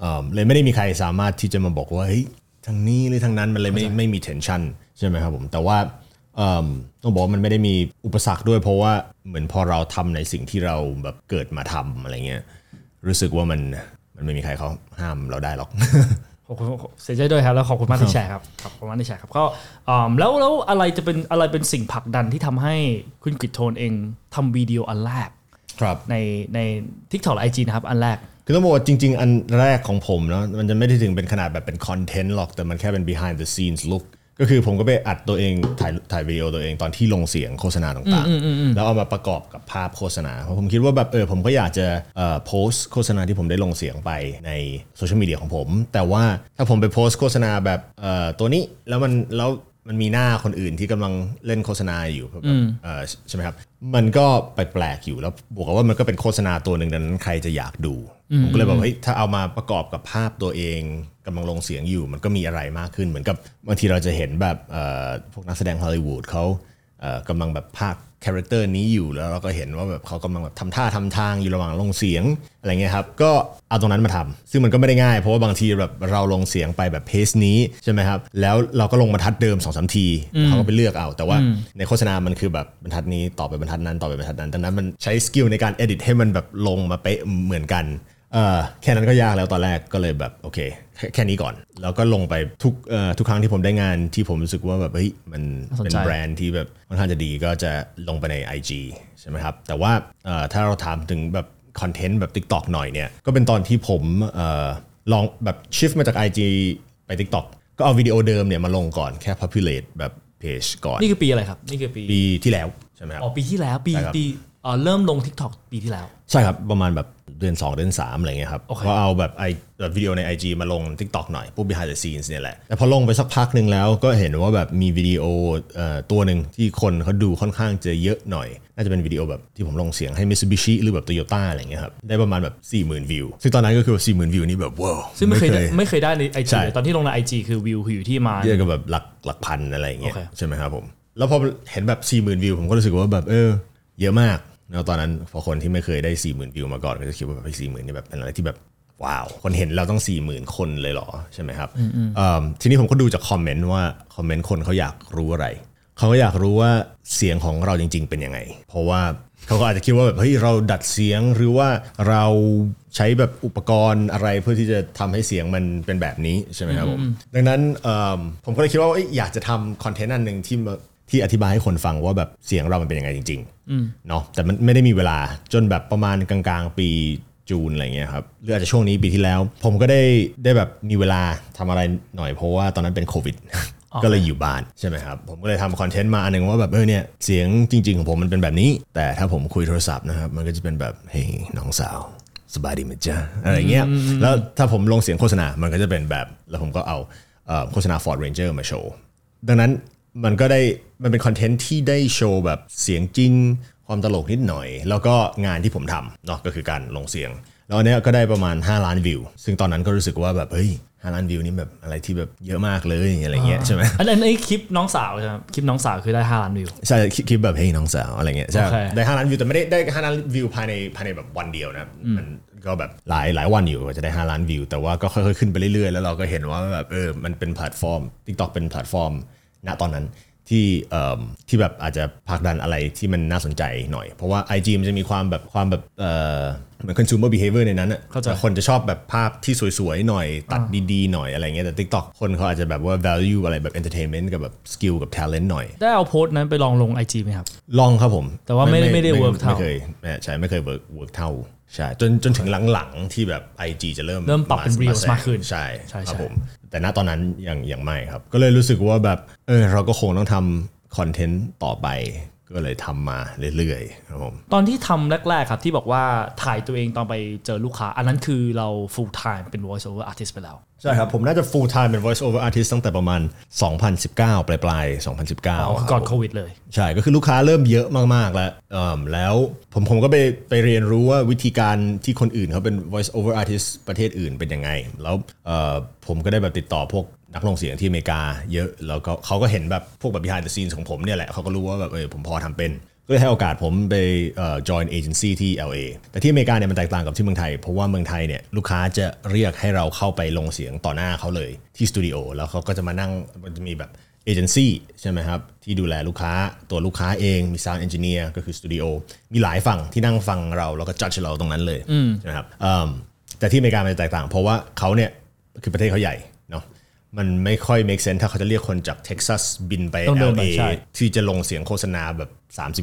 เอิ่มเลยไม่ได้มีใครสามารถที่จะมาบอกว่าเฮ้ยทางนี้หรือทางนั้นมันเลยไม่ไม่มี tension ใช่ไหมครับผมแต่ว่าเอิ่มต้องบอกว่ามันไม่ได้มีอุปสรรคด้วยเพราะว่าเหมือนพอเราทำในสิ่งที่เราแบบเกิดมาทำอะไรเงี้ยรู้สึกว่ามัน มันไม่มีใครเขาห้ามเราได้หรอกขอบคุณเสียใจด้วยครับแล้วขอบคุณมากที่แชร์ครับขอบคุณมากที่แชร์ครับก็อ่าแล้วแล้วอะไรจะเป็นอะไรเป็นสิ่งผลักดันที่ทำให้คุณกฤษโทนเองทำวิดีโออันแรกครับในใน TikTok และ IG นะครับอันแรกคือต้องบอกว่าจริง ๆ อันแรกของผมเนาะมันจะไม่ได้ถึงเป็นขนาดแบบเป็นคอนเทนต์หรอกแต่มันแค่เป็น behind the scenes look ก็คือผมก็ไปอัดตัวเองถ่ายถ่ายวิดีโอตัวเองตอนที่ลงเสียงโฆษณาต่างๆ แล้วเอามาประกอบกับภาพโฆษณาเพราะผมคิดว่าแบบเออผมก็อยากจะเอ่อโพสต์โฆษณาที่ผมได้ลงเสียงไปในโซเชียลมีเดียของผม แต่ว่าถ้าผมไปโพสต์โฆษณาแบบเอ่อตัวนี้แล้วมันแล้ว มันมีหน้าคนอื่นที่กำลังเล่นโฆษณาอยู่แบบเอ่อใช่ไหมครับ มันก็แปลกๆอยู่แล้วบวกกับว่ามันก็เป็นโฆษณาตัวหนึ่งดังนั้นใครจะอยากดู ผมก็เลยบอกเฮ้ยถ้าเอามาประกอบกับภาพตัวเองกำลังลงเสียงอยู่ มันก็มีอะไรมากขึ้นเหมือนกับบางทีเราจะเห็นแบบเอ่อพวกนักแสดงฮอลลีวูดเขาเอ่อกำลังแบบพากย์ character นี้อยู่แล้วเราก็เห็นว่าแบบเขากำลังแบบทำท่าทำทางอยู่ระหว่างลงเสียงอะไรเงี้ยครับก็เอาตรงนั้นมาทำซึ่งมันก็ไม่ได้ง่ายเพราะว่าบางทีแบบเราลงเสียงไปแบบ pace นี้ใช่ไหมครับแล้วเราก็ลงบรรทัดเดิม2อสทีเขาก็ไปเลือกเอา แต่ว่าในโฆษณา มันคือแบบบรรทัดนี้ต่อไปบรรทัดนั้นต่อไปบรรทัดนั้นดังนั้นมันใช้ skill ในการ edit ให้มันแบบลงมาเป๊ะเหมือนกันเออแค่นั้นก็ยากแล้วตอนแรกก็เลยแบบโอเค แค่แค่นี้ก่อน แล้วก็ลงไปทุกเอ่อทุกครั้งที่ผมได้งานที่ผมรู้สึกว่าแบบเฮ้ยมันน่าสนเป็นใจแบรนด์ที่แบบค่อนข้างจะดีก็จะลงไปใน IG ใช่ไหมครับ แต่ว่าเอ่อถ้าเราถามถึงแบบคอนเทนต์แบบ TikTok หน่อยเนี่ยก็เป็นตอนที่ผมเอ่อลองแบบ shift มาจาก IG ไป TikTok ก็เอาวิดีโอเดิมเนี่ยมาลงก่อนแค่ populate แบบเพจก่อน นี่คือปีอะไรครับ นี่คือปีปีที่แล้วใช่ไหมครับอ๋อปีที่แล้วปีใช่ครับปีเอ่อเริ่มลง TikTok ปีที่แล้ว ใช่ครับประมาณแบบ เดือน 2 เดือน 3 อะไรเงี้ยครับโอเคก็เอาแบบไอแบบวิดีโอใน IG มาลง TikTok หน่อยปุ๊บ behind the scenes เนี่ยแหละ แต่พอลงไปสักพักหนึ่งแล้วก็เห็นว่าแบบมีวิดีโอเอ่อตัวหนึ่งที่คนเขาดูค่อนข้างจะเยอะหน่อย น่าจะเป็นวิดีโอแบบที่ผมลงเสียงให้ Mitsubishi หรือแบบ Toyota อะไรเงี้ยครับ ได้ประมาณแบบ 40,000 วิว ซึ่งตอนนั้นก็คือ 40,000 วิวนี่แบบว้าวซึ่งไม่เคยได้ไม่เคยได้ใน IG ใช่เลยตอนที่ลงใน IG คือวิวคืออยู่ที่มาเยอะกับแบบหลักหลักพันอะไรอย่างเงี้ยโอเคใช่ไหมครับผมแล้วพอเห็นแบบ4 0,000วิวผมก็รู้สึกว่าแบบเออเยอะมาก แล้วตอนนั้นพอคนที่ไม่เคยได้4 0,000วิวมาก่อนก็จะคิดว่าแบบสี่หมื่นนี่แบบเป็นอะไรที่แบบว้าว คนเห็นเราต้อง4 0,000คนเลยเหรอใช่ไหมครับเอิ่มทีนี้ผมก็ดูจากคอมเมนต์ว่าคอมเมนต์คนเขาอยากรู้อะไรเขาก็อยากรู้ว่าเสียงของเราจริง ๆ เป็นยังไง เพราะว่าเขาก็อาจจะคิดว่าแบบเฮ้ยเราดัดเสียงหรือว่าเราใช้แบบอุปกรณ์อะไรเพื่อที่จะทำให้เสียงมันเป็นแบบนี้ใช่ไหมครับผมดังนั้นเอิ่มผมก็เลยคิดว่าเอ้ยอยากจะทำคอนเทนต์อันหนึ่งที่มา ที่อธิบายให้คนฟังว่าแบบเสียงเรามันเป็นยังไงจริงๆเนาะแต่มันไม่ได้มีเวลาจนแบบประมาณกลางๆ ปีจูนอะไรเงี้ยครับหรืออาจจะช่วงนี้ปีที่แล้ว ผมก็ได้ได้แบบมีเวลาทำอะไรหน่อยเพราะว่าตอนนั้นเป็นโควิดก็เลยอยู่บ้านใช่ไหมครับ ผมก็เลยทำคอนเทนต์มาอันหนึ่งว่าแบบเออเนี่ยเสียงจริง ๆ ของผมมันเป็นแบบนี้ แต่ถ้าผมคุยโทรศัพท์นะครับมันก็จะเป็นแบบเฮ้ยน้องสาวสบายดีไหมจ๊ะอะไรเงี้ยแล้วถ้าผมลงเสียงโฆษณา มันก็จะเป็นแบบแล้วผมก็เอาเอ่อโฆษณา Ford Ranger มาโชว์ดังนั้น มันก็ได้มันเป็นคอนเทนต์ที่ได้โชว์แบบเสียงจริง ความตลกนิดหน่อย แล้วก็งานที่ผมทำเนาะก็คือการลงเสียง แล้วอันเนี้ยก็ได้ประมาณ 5 ล้านวิว ซึ่งตอนนั้นก็รู้สึกว่าแบบเฮ้ย5ล้านวิวนี่แบบอะไรที่แบบเยอะมากเลยอะไรเงี้ยใช่ไหมอันอันนี้คลิปน้องสาวใช่ไหมคลิปน้องสาวคือได้5ล้านวิวใช่คลิปคลิปแบบเฮ้ยน้องสาวอะไรเงี้ยใช่โอเคได้ห้าล้านวิวแต่ไม่ได้ได้ห้าล้านวิวภายในภายในแบบวันเดียวนะมันก็แบบหลายหลายวันอยู่กว่าจะได้ห้าล้านวิว แต่ว่าก็ค่อยๆขึ้นไปเรื่อยๆ แล้วเราก็เห็นว่าแบบเออมันเป็นแพลตฟอร์ม TikTok เป็นแพลตฟอร์ม ณตอนนั้นที่เอ่อที่แบบอาจจะผลักดันอะไรที่มันน่าสนใจหน่อย เพราะว่า IG มันจะมีความแบบความแบบเอ่อเหมือน consumer behavior ในนั้นอะเข้าใจแต่คนจะชอบแบบภาพที่สวยๆ หน่อย ตัดดีๆ หน่อยอะไรเงี้ยแต่ TikTok คนเขาอาจจะแบบว่า value อะไรแบบ entertainment กับแบบ skill กับ talent หน่อย ได้เอาโพสต์นั้นไปลองลง IG ไหมครับ ลองครับผม แต่ว่าไม่ได้ไม่ได้ work เท่าไม่เคยไม่ใช่ไม่เคย work work เท่าใช่จนจนถึงหลังๆ ที่แบบ IG จะเริ่มเริ่มปรับเป็น reels แซงมากขึ้นใช่ใช่ครับใช่ผม แต่ณตอนนั้นยังยังไม่ครับ ก็เลยรู้สึกว่าแบบเออเราก็คงต้องทำคอนเทนต์ต่อไปก็เลยทำมาเรื่อยๆครับผมตอนที่ทำแรก ๆ ครับที่บอกว่าถ่ายตัวเองตอนไปเจอลูกค้า อันนั้นคือเรา full time เป็น voice over artist ไปแล้ว ใช่ครับ ผมน่าจะ full time เป็น voice over artist ตั้งแต่ประมาณ 2019 ปลายปลายๆ2019อ๋อครับก่อนโควิดเลย ใช่ ก็คือลูกค้าเริ่มเยอะมาก ๆ แล้วเอิ่มแล้วผมผมก็ไปไปเรียนรู้ว่าวิธีการที่คนอื่นเขาเป็น voice over artist ประเทศอื่นเป็นยังไง แล้วเอ่อผมก็ได้แบบติดต่อพวกนักลงเสียงที่อเมริกาเยอะ แล้วก็เขาก็เห็นแบบพวกแบบ behind the scenes ของผมเนี่ยแหละเขาก็รู้ว่าแบบเออผมพอทำเป็น ก็เลยให้โอกาสผมไปเอ่อ join agency ที่ LA แต่ที่อเมริกาเนี่ยมันแตกต่างกับที่เมืองไทย เพราะว่าเมืองไทยเนี่ยลูกค้าจะเรียกให้เราเข้าไปลงเสียงต่อหน้าเขาเลยที่สตูดิโอแล้วเขาก็จะมานั่งมันจะมีแบบเอเจนซี่ใช่ไหมครับ ที่ดูแลลูกค้าตัวลูกค้าเองมี sound engineer ก็คือสตูดิโอมีหลายฝั่งที่นั่งฟังเรา แล้วก็จัดเราตรงนั้นเลยใช่ไหมครับเอิ่มแต่ที่อเมริกามันจะแตกต่าง เพราะว่าเขาเนี่ยคือประเทศเขาใหญ่เนาะ มันไม่ค่อย make sense ถ้าเขาจะเรียกคนจากเท็กซัสบินไปต้องเดินไป LA ใช่ที่จะลงเสียงโฆษณาแบบ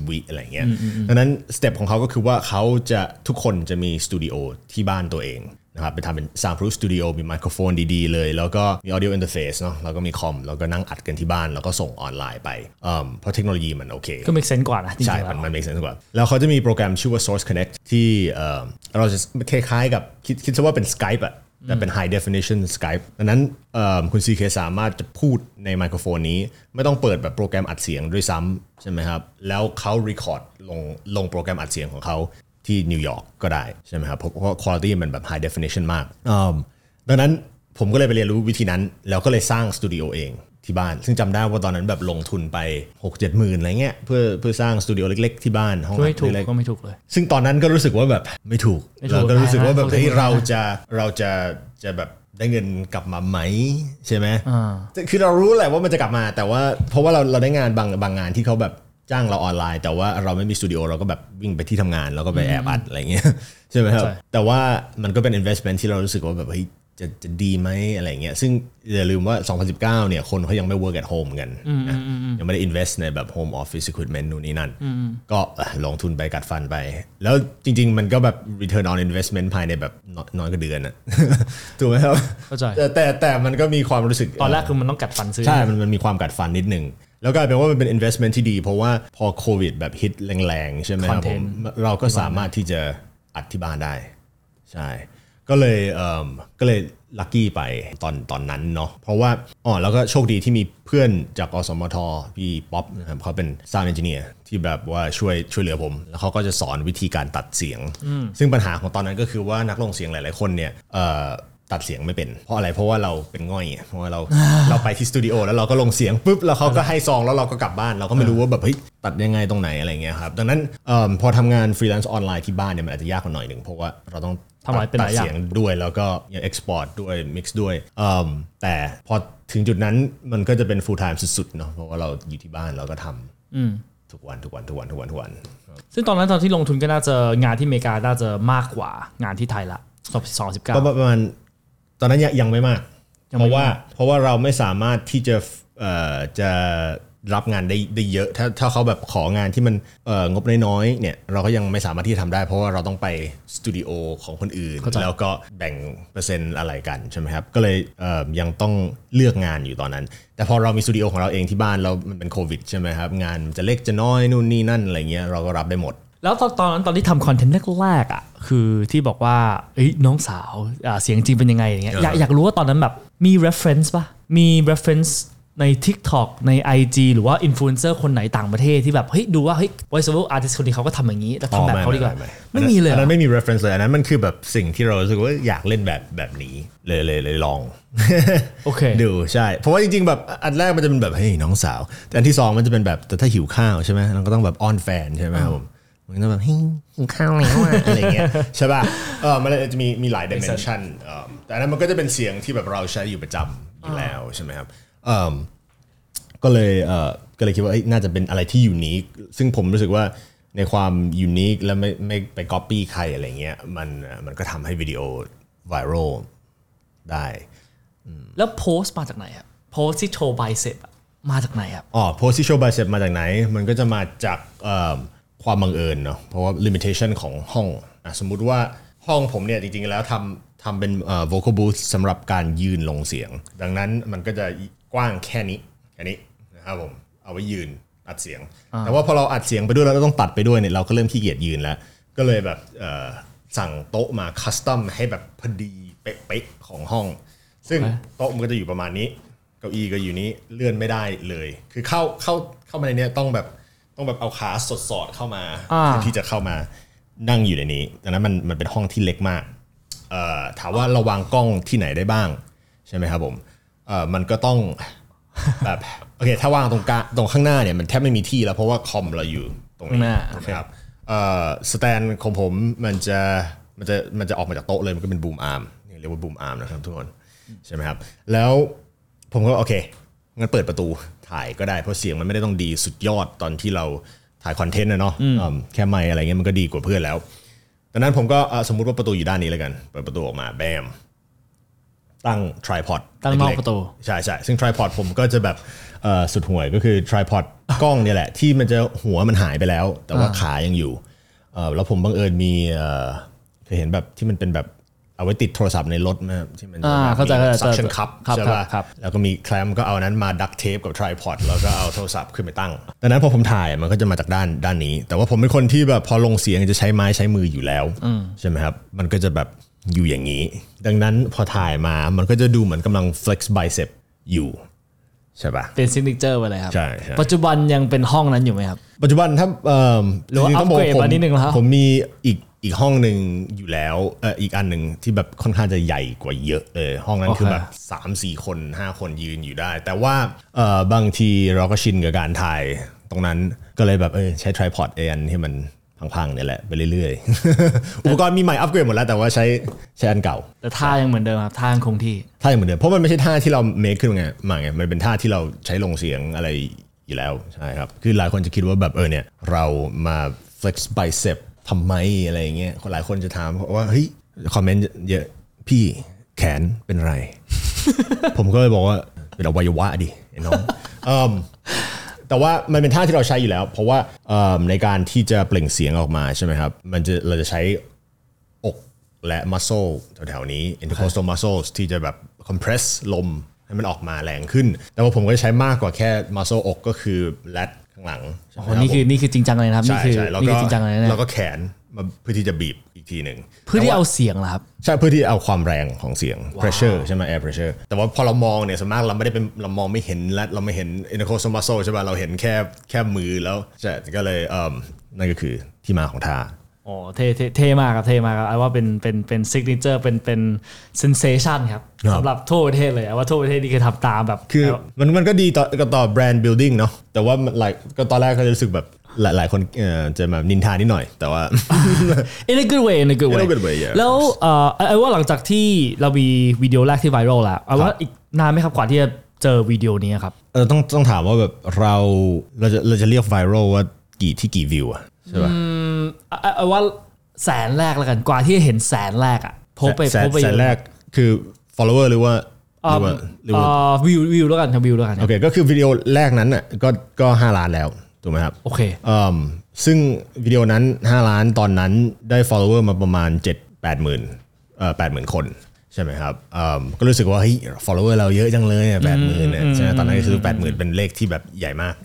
30 วิอะไรเงี้ยดังนั้น step ของเขาก็คือว่าเขาจะทุกคนจะมีสตูดิโอที่บ้านตัวเองนะครับไปทำเป็น soundproof studio มีไมโครโฟนดีๆ เลย แล้วก็มี audio interface เนาะแล้วก็มีคอม แล้วก็นั่งอัดกันที่บ้าน แล้วก็ส่งออนไลน์ไปเอิ่มเพราะเทคโนโลยีมันโอเค ก็ make sense กว่านะจริงใช่ๆแล้มันวมัน make sense กว่า แล้วเขาจะมีโปรแกรมชื่อว่า Source Connect ที่เอ่อเราจะคล้ายๆกับคิดคิดซะว่าเป็น Skype อะ แต่เป็น high definition Skype ดังนั้นคุณซีเคสามารถจะพูดในไมโครโฟนนี้ ไม่ต้องเปิดแบบโปรแกรมอัดเสียงด้วยซ้ำใช่ไหมครับ แล้วเขา record ลงลงโปรแกรมอัดเสียงของเขาที่นิวยอร์กก็ได้ใช่ไหมครับ เพราะว่า quality มันแบบ high definition มากดังนั้นผมก็เลยไปเรียนรู้วิธีนั้น แล้วก็เลยสร้างสตูดิโอเอง ที่บ้าน ซึ่งจำได้ว่าตอนนั้นแบบลงทุนไป 6 7หมื่นอะไรเงี้ยเพื่อเพื่อสร้างสตูดิโอเล็กๆที่บ้านห้องก็อัไม่ดถูกเล็กๆก็ไม่ถูกเลย ซึ่งตอนนั้นก็รู้สึกว่าแบบไม่ถูกไม่ถูกเราก็รู้สึกว่าแบบแพงนะเฮ้ยถูกเราจะเราจะจะแบบได้เงินกลับมาไหมใช่ไหมอ่าแต่คือเรารู้แหละว่ามันจะกลับมา แต่ว่าเพราะว่าเราเราได้งานบางบางงานที่เขาแบบจ้างเราออนไลน์ แต่ว่าเราไม่มีสตูดิโอเราก็แบบวิ่งไปที่ทำงานแล้วก็ไปแอบอัดอะไรเงี้ยใช่ไหมครับใช่แต่ว่ามันก็เป็น investment ที่เรารู้สึกว่าแบบเฮ้ย จะจะดีไหมอะไรเงี้ยซึ่งอย่าลืมว่า 2019เนี่ยคนเขายังไม่ work at home กันนะยังไม่ได้ invest ในแบบ home office equipment นู่นนี่นั่น ก็เอ่อลงทุนไปกัดฟันไป แล้วจริง ๆ มันก็แบบ return on investment ภายในแบบน้อยน้อยกว่าเดือนอะถูกไหมครับเข้าใจแต่แต่แต่มันก็มีความรู้สึก ตอนแรกคือมันต้องกัดฟันซื้อ ใช่ มันมันมีความกัดฟันนิดนึงแล้วก็กลายเป็นว่ามันเป็น investment ที่ดี เพราะว่าพอโควิดแบบฮิตแรงๆ ใช่ไหมครับผม Content เราก็สามารถที่จะอัดที่บ้านได้ ใช่ ก็เลยเอ่อก็เลยลัคกี้ไปตอนตอนนั้นเนาะเพราะว่าอ๋อแล้วก็โชคดีที่มีเพื่อนจากอสมทพี่ป๊อปนะครับเขาเป็น sound engineer ที่แบบว่าช่วยช่วยเหลือผม แล้วเขาก็จะสอนวิธีการตัดเสียง ซึ่งปัญหาของตอนนั้นก็คือว่านักลงเสียงหลาย ๆ คนเนี่ยเอ่อตัดเสียงไม่เป็น เพราะอะไรเพราะว่าเราเป็นง่อยไงเพราะว่าเราเราไปที่สตูดิโอแล้วเราก็ลงเสียงปุ๊บแล้วเขาก็ให้ซองแล้วเราก็กลับบ้านเราก็ไม่รู้ว่าแบบเฮ้ยตัดยังไงตรงไหนอะไรเงี้ยครับดังนั้นเอิ่มพอทำงานฟรีแลนซ์ออนไลน์ที่บ้านเนี่ยมันอาจจะยากกว่าหน่อยหนึ่งเพราะว่าเราต้อง ทำหลายเป็นหตัลาดยอย่างเสียงด้วยแล้วก็ยัง export ด้วย mix ด้วยเอิ่มแต่พอถึงจุดนั้นมันก็จะเป็น full time สุดๆเนาะเพราะว่าเราอยู่ที่บ้านเราก็ทำทุกวันทุกวันทุกวันทุกวันทุกวัน ซึ่งตอนนั้นตอนที่ลงทุนก็น่าจะงานที่อเมริกาน่าจะมากกว่างานที่ไทยละสองสิบเก้าประมาณประมาณตอนนั้นยังยังไม่มากยังเพไม่ราะว่ามากเพราะว่าเราไม่สามารถที่จะเอ่อจะ รับงานได้ได้เยอะ ถ้าถ้าเขาแบบของานที่มันเอ่องบน้อยๆเนี่ยเราก็ยังไม่สามารถที่จะทำได้ เพราะว่าเราต้องไปสตูดิโอของคนอื่นเข้าใจแล้วก็แบ่งเปอร์เซ็นต์อะไรกันใช่ไหมครับก็เลยเอ่อยังต้องเลือกงานอยู่ตอนนั้น แต่พอเรามีสตูดิโอของเราเองที่บ้านเรามันเป็นโควิดใช่ไหมครับงานจะเล็กจะน้อยนู่นนี่นั่นอะไรเงี้ยเราก็รับได้หมดแล้วตอนตอนนั้นตอนที่ทำ content แรกๆอะคือที่บอกว่าเอ้ยน้องสาวอ่าเสียงจริงเป็นยังไงอย่างเงี้ยอยากอยากรู้ว่าตอนนั้นแบบมี reference ป่ะมี reference ใน TikTok ใน IG หรือว่าอินฟลูเอนเซอร์คนไหนต่างประเทศที่แบบเฮ้ยดูว่าเฮ้ย voice over artist คนนี้เขาก็ทำอย่างนี้แล้วทำแบบเขาดีกว่าไม่มีเลยอันเหรนั้นอไม่มี reference เลยอันนั้นมันคือแบบสิ่งที่เรารู้สึกว่าอยากเล่นแบบแบบนี้เลยเลยเลยลองโอเคดูใช่ เพราะว่าจริงๆแบบอันแรกมันจะเป็นแบบเฮ้ยน้องสาว แต่อันที่สองมันจะเป็นแบบแต่ถ้าหิวข้าวใช่ไหมเราก็ต้องแบบอ้อนแฟนใช่ไหมครับผมมันก็แบบเฮ้ยหิวข้าวแล้วอะอะไรเงี้ยใช่ป่ะเออมันจะมีมีหลาย dimension เออแต่อันนั้นมันก็จะเป็นเสียงที่แบบเราใช้อยู่ประจำอยู่แล้วใช่ไหมครับเออ ก็เลยเออก็เลยคิดว่าเอ้ยน่าจะเป็นอะไรที่ยูนิคซึ่งผมรู้สึกว่าในความยูนิคแล้วไม่ไม่ไป copy ใครอะไรเงี้ยมันเอ่อมันก็ทำให้วิดีโอไวรัลได้แล้วโพสต์มาจากไหนครับโพสต์ที่โชว์ไบเซปมาจากไหนครับอ๋อ post ที่โชว์ bicep มาจากไหน มันก็จะมาจากเอิ่มความบังเอิญเนาะเพราะว่า limitation ของห้องอะสมมุติว่าห้องผมเนี่ยจริงๆแล้วทำทำเป็นเอ่อ vocal booth สำหรับการยืนลงเสียง ดังนั้นมันก็จะ กว้างแค่นี้แค่นี้นะครับผมเอาไว้ยืนอัดเสียง แต่ว่าพอเราอัดเสียงไปด้วยแล้วเราต้องตัดไปด้วยเนี่ยเราก็เริ่มขี้เกียจยืนแล้วก็เลยแบบเอ่อสั่งโต๊ะมาคัสตอมให้แบบพอดีเป๊ะๆของห้อง ซึ่งโต๊ะมันก็จะอยู่ประมาณนี้เก้าอี้ก็อยู่นี้เลื่อนไม่ได้เลย คือเข้าเข้าเข้ามาในเนี้ยต้องแบบต้องแบบเอาขาสดสอดๆเข้ามาอ่าเพื่อที่จะเข้ามานั่งอยู่ในนี้ดังนั้นมันมันเป็นห้องที่เล็กมากเอ่อถามว่าเราวางกล้องที่ไหนได้บ้างใช่ไหมครับผม เอ่อมันก็ต้องแบบโอเคถ้าวางตรงกลางตรงข้างหน้าเนี่ยมันแทบไม่มีที่แล้วเพราะว่าคอมเราอยู่ตรงนี้ข้างหน้าถูกไหมครับเอ่อสแตนของผมมันจะมันจะมันจะออกมาจากโต๊ะเลยมันก็เป็นบูมอาร์มเรียกว่าบูมอาร์มนะครับทุกคนใช่ไหมครับ แล้วผมก็โอเคงั้นเปิดประตูถ่ายก็ได้เพราะเสียงมันไม่ได้ต้องดีสุดยอดตอนที่เราถ่ายคอนเทนต์นะเนาะอืมแค่ไมค์อะไรเงี้ยมันก็ดีกว่าเพื่อนแล้วดังนั้นผมก็เอ่อสมมุติว่าประตูอยู่ด้านนี้แล้วกัน เปิดประตูออกมาแบม ตั้ง tripod ตั้งนอกเล็ๆประตูใช่ใช่ซึ่ง tripod ผมก็จะแบบเอ่อสุดห่วยก็คือ tripod กล้องเนี่ยแหละ ที่มันจะหัวมันหายไปแล้ว แต่ว่าขายังอยู่เอ่อแล้วผมบังเอิญมีเอ่อเคยเห็นแบบที่มันเป็นแบบเอาไว้ติดโทรศัพท์ในรถนะครับที่มันอ่าเข้าใจเข้าใจซักชันคัพครับใช่ป่ะครับแล้วก็มีแคลมก็เอานั้นมาดักเทปกับ tripod แล้วก็เอาโทรศัพท์ขึ้นไปตั้งดังนั้นพอผมถ่ายมันก็จะมาจากด้านด้านนี้ แต่ว่าผมเป็นคนที่แบบพอลงเสียงจะใช้ไม้ใช้มืออยู่แล้วใช่ไหมครับมันก็จะแบบ อยู่อย่างนี้ ดังนั้นพอถ่ายมามันก็จะดูเหมือนกำลัง flex bicep อยู่ใช่ป่ะเป็นซิกเนเจอร์ไปเลยครับใช่ใช่ปัจจุบันยังเป็นห้องนั้นอยู่ไหมครับ ปัจจุบันถ้าเอ่อหรือว่าจงๆต้งบกอัปเกรดผมมานิดนึงแล้วผมมีอีกอีกห้องหนึ่งอยู่แล้วเอออีกอันหนึ่งที่แบบค่อนข้างจะใหญ่กว่าเยอะเลยห้องนั้นคือแบบ3 4 คน 5 คนยืนอยู่ได้ แต่ว่าเอ่อบางทีเราก็ชินกับการถ่ายตรงนั้นก็เลยแบบเออใช้ tripod เอันที่มัน พังๆเนี่ยแหละไปเรื่อยๆ อุปกรณ์มีใหม่อัปเกรดหมดแล้วแต่ว่าใช้ใช้อันเก่า แต่ท่ายังเหมือนเดิมครับท่ายังคงที่ท่ายังเหมือนเดิมเพราะมันไม่ใช่ท่าที่เราเมคขึ้นมาไงมาไงมันเป็นท่าที่เราใช้ลงเสียงอะไรอยู่แล้วใช่ครับคือหลายคนจะคิดว่าแบบเออเนี่ยเรามา flex bicep ทำไมอะไรอย่างเงี้ยคนหลายคนจะถามว่าเฮ้ยคอมเมนต์เยอะพี่แขนเป็นไร ผมก็เลยบอกว่าเป็นอวัยวะดิไอ้น้องเอิ่ม แต่ว่ามันเป็นท่าที่เราใช้อยู่แล้ว เพราะว่าเอิ่มในการที่จะเปล่งเสียงออกมาใช่ไหมครับ มันจะเราจะใช้อกและ muscle แถวๆนี้ intercostal muscles ที่จะแบบ compress ลมให้มันออกมาแรงขึ้น แต่ว่าผมก็จะใช้มากกว่าแค่ muscle อกก็คือ lat ข้างหลังใช่ไหมโอ้รับนี่คือนี่คือจริงจังเลยนะครับ ใช่นี่คือใช่แล้วนี่ก็คือจริงจังเลยนะ แล้วก็แขน มาเพื่อที่จะบีบอีกทีหนึ่งเพื่อที่เอาเสียงเหรอครับ ใช่เพื่อที่เอาความแรงของเสียง pressure ใช่ไหม air pressure แต่ว่าพอเรามองเนี่ยส่วนมากเราไม่ได้เป็นเรามองไม่เห็นและเราไม่เห็น intercostal muscle ใช่ป่ะเราเห็นแค่แค่มือแล้วใช่ก็เลยเอ่มนั่นก็คือที่มาของท่าโอ้เท่เท่เท่มากครับเท่มากครับไอว่าเป็นเป็นเป็น signature เป็นเป็น sensation ครับครับสำหรับทั่วประเทศเลยไอว่าทั่วประเทศนี่คือทำตามแบบคือมันมันก็ดีต่อก็ต่อแบรนด์ building เนาะแต่ว่ามันหลายก็ตอนแรกก็รู้สึกแบบ หลายหลายคนเอ่อจะมานินทานิดหน่อย แต่ว่า in a good way in a good way In a good way, yeah, of แล้วเอ่อไอ้ไอ้ว่าหลังจากที่เรามีวิดีโอแรกที่ viral แล้วไอว่าอีกนานไหมครับกว่าที่จะเจอวิดีโอนี้ครับเออต้องต้องถามว่าแบบเราเราจะเราจะเรียก viral ว่ากี่ที่กี่วิวอะใช่ป่ะไอ้ไอ้ว่าแสนแรกแล้วกันกว่าที่จะเห็นแสนแรกอะโพสต์ไปแสโพนสต์ไปแสนแรกคือ follower หรือว่าหรือว่าหรือว่าเอ่อวิววิวแล้วกันครับวิวแล้วกันคโอรับเคก็คือวิดีโอแรกนั้นน่ะก็ก็ห้าล้านแล้ว ถูกไหมครับโอเคเอ่มซึ่งวิดีโอนั้น 5 ล้านตอนนั้นได้ follower มาประมาณ 7 8หมื่นเอ่อ8หมื่นคนใช่ไหมครับเอิ่มก็รู้สึกว่าเฮ้ย follower เราเยอะจังเลยแปดหมื่นเนี่ยใช่ไหมตอนนั้นก็คือแปดหมื่นเป็นเลขที่แบบใหญ่มาก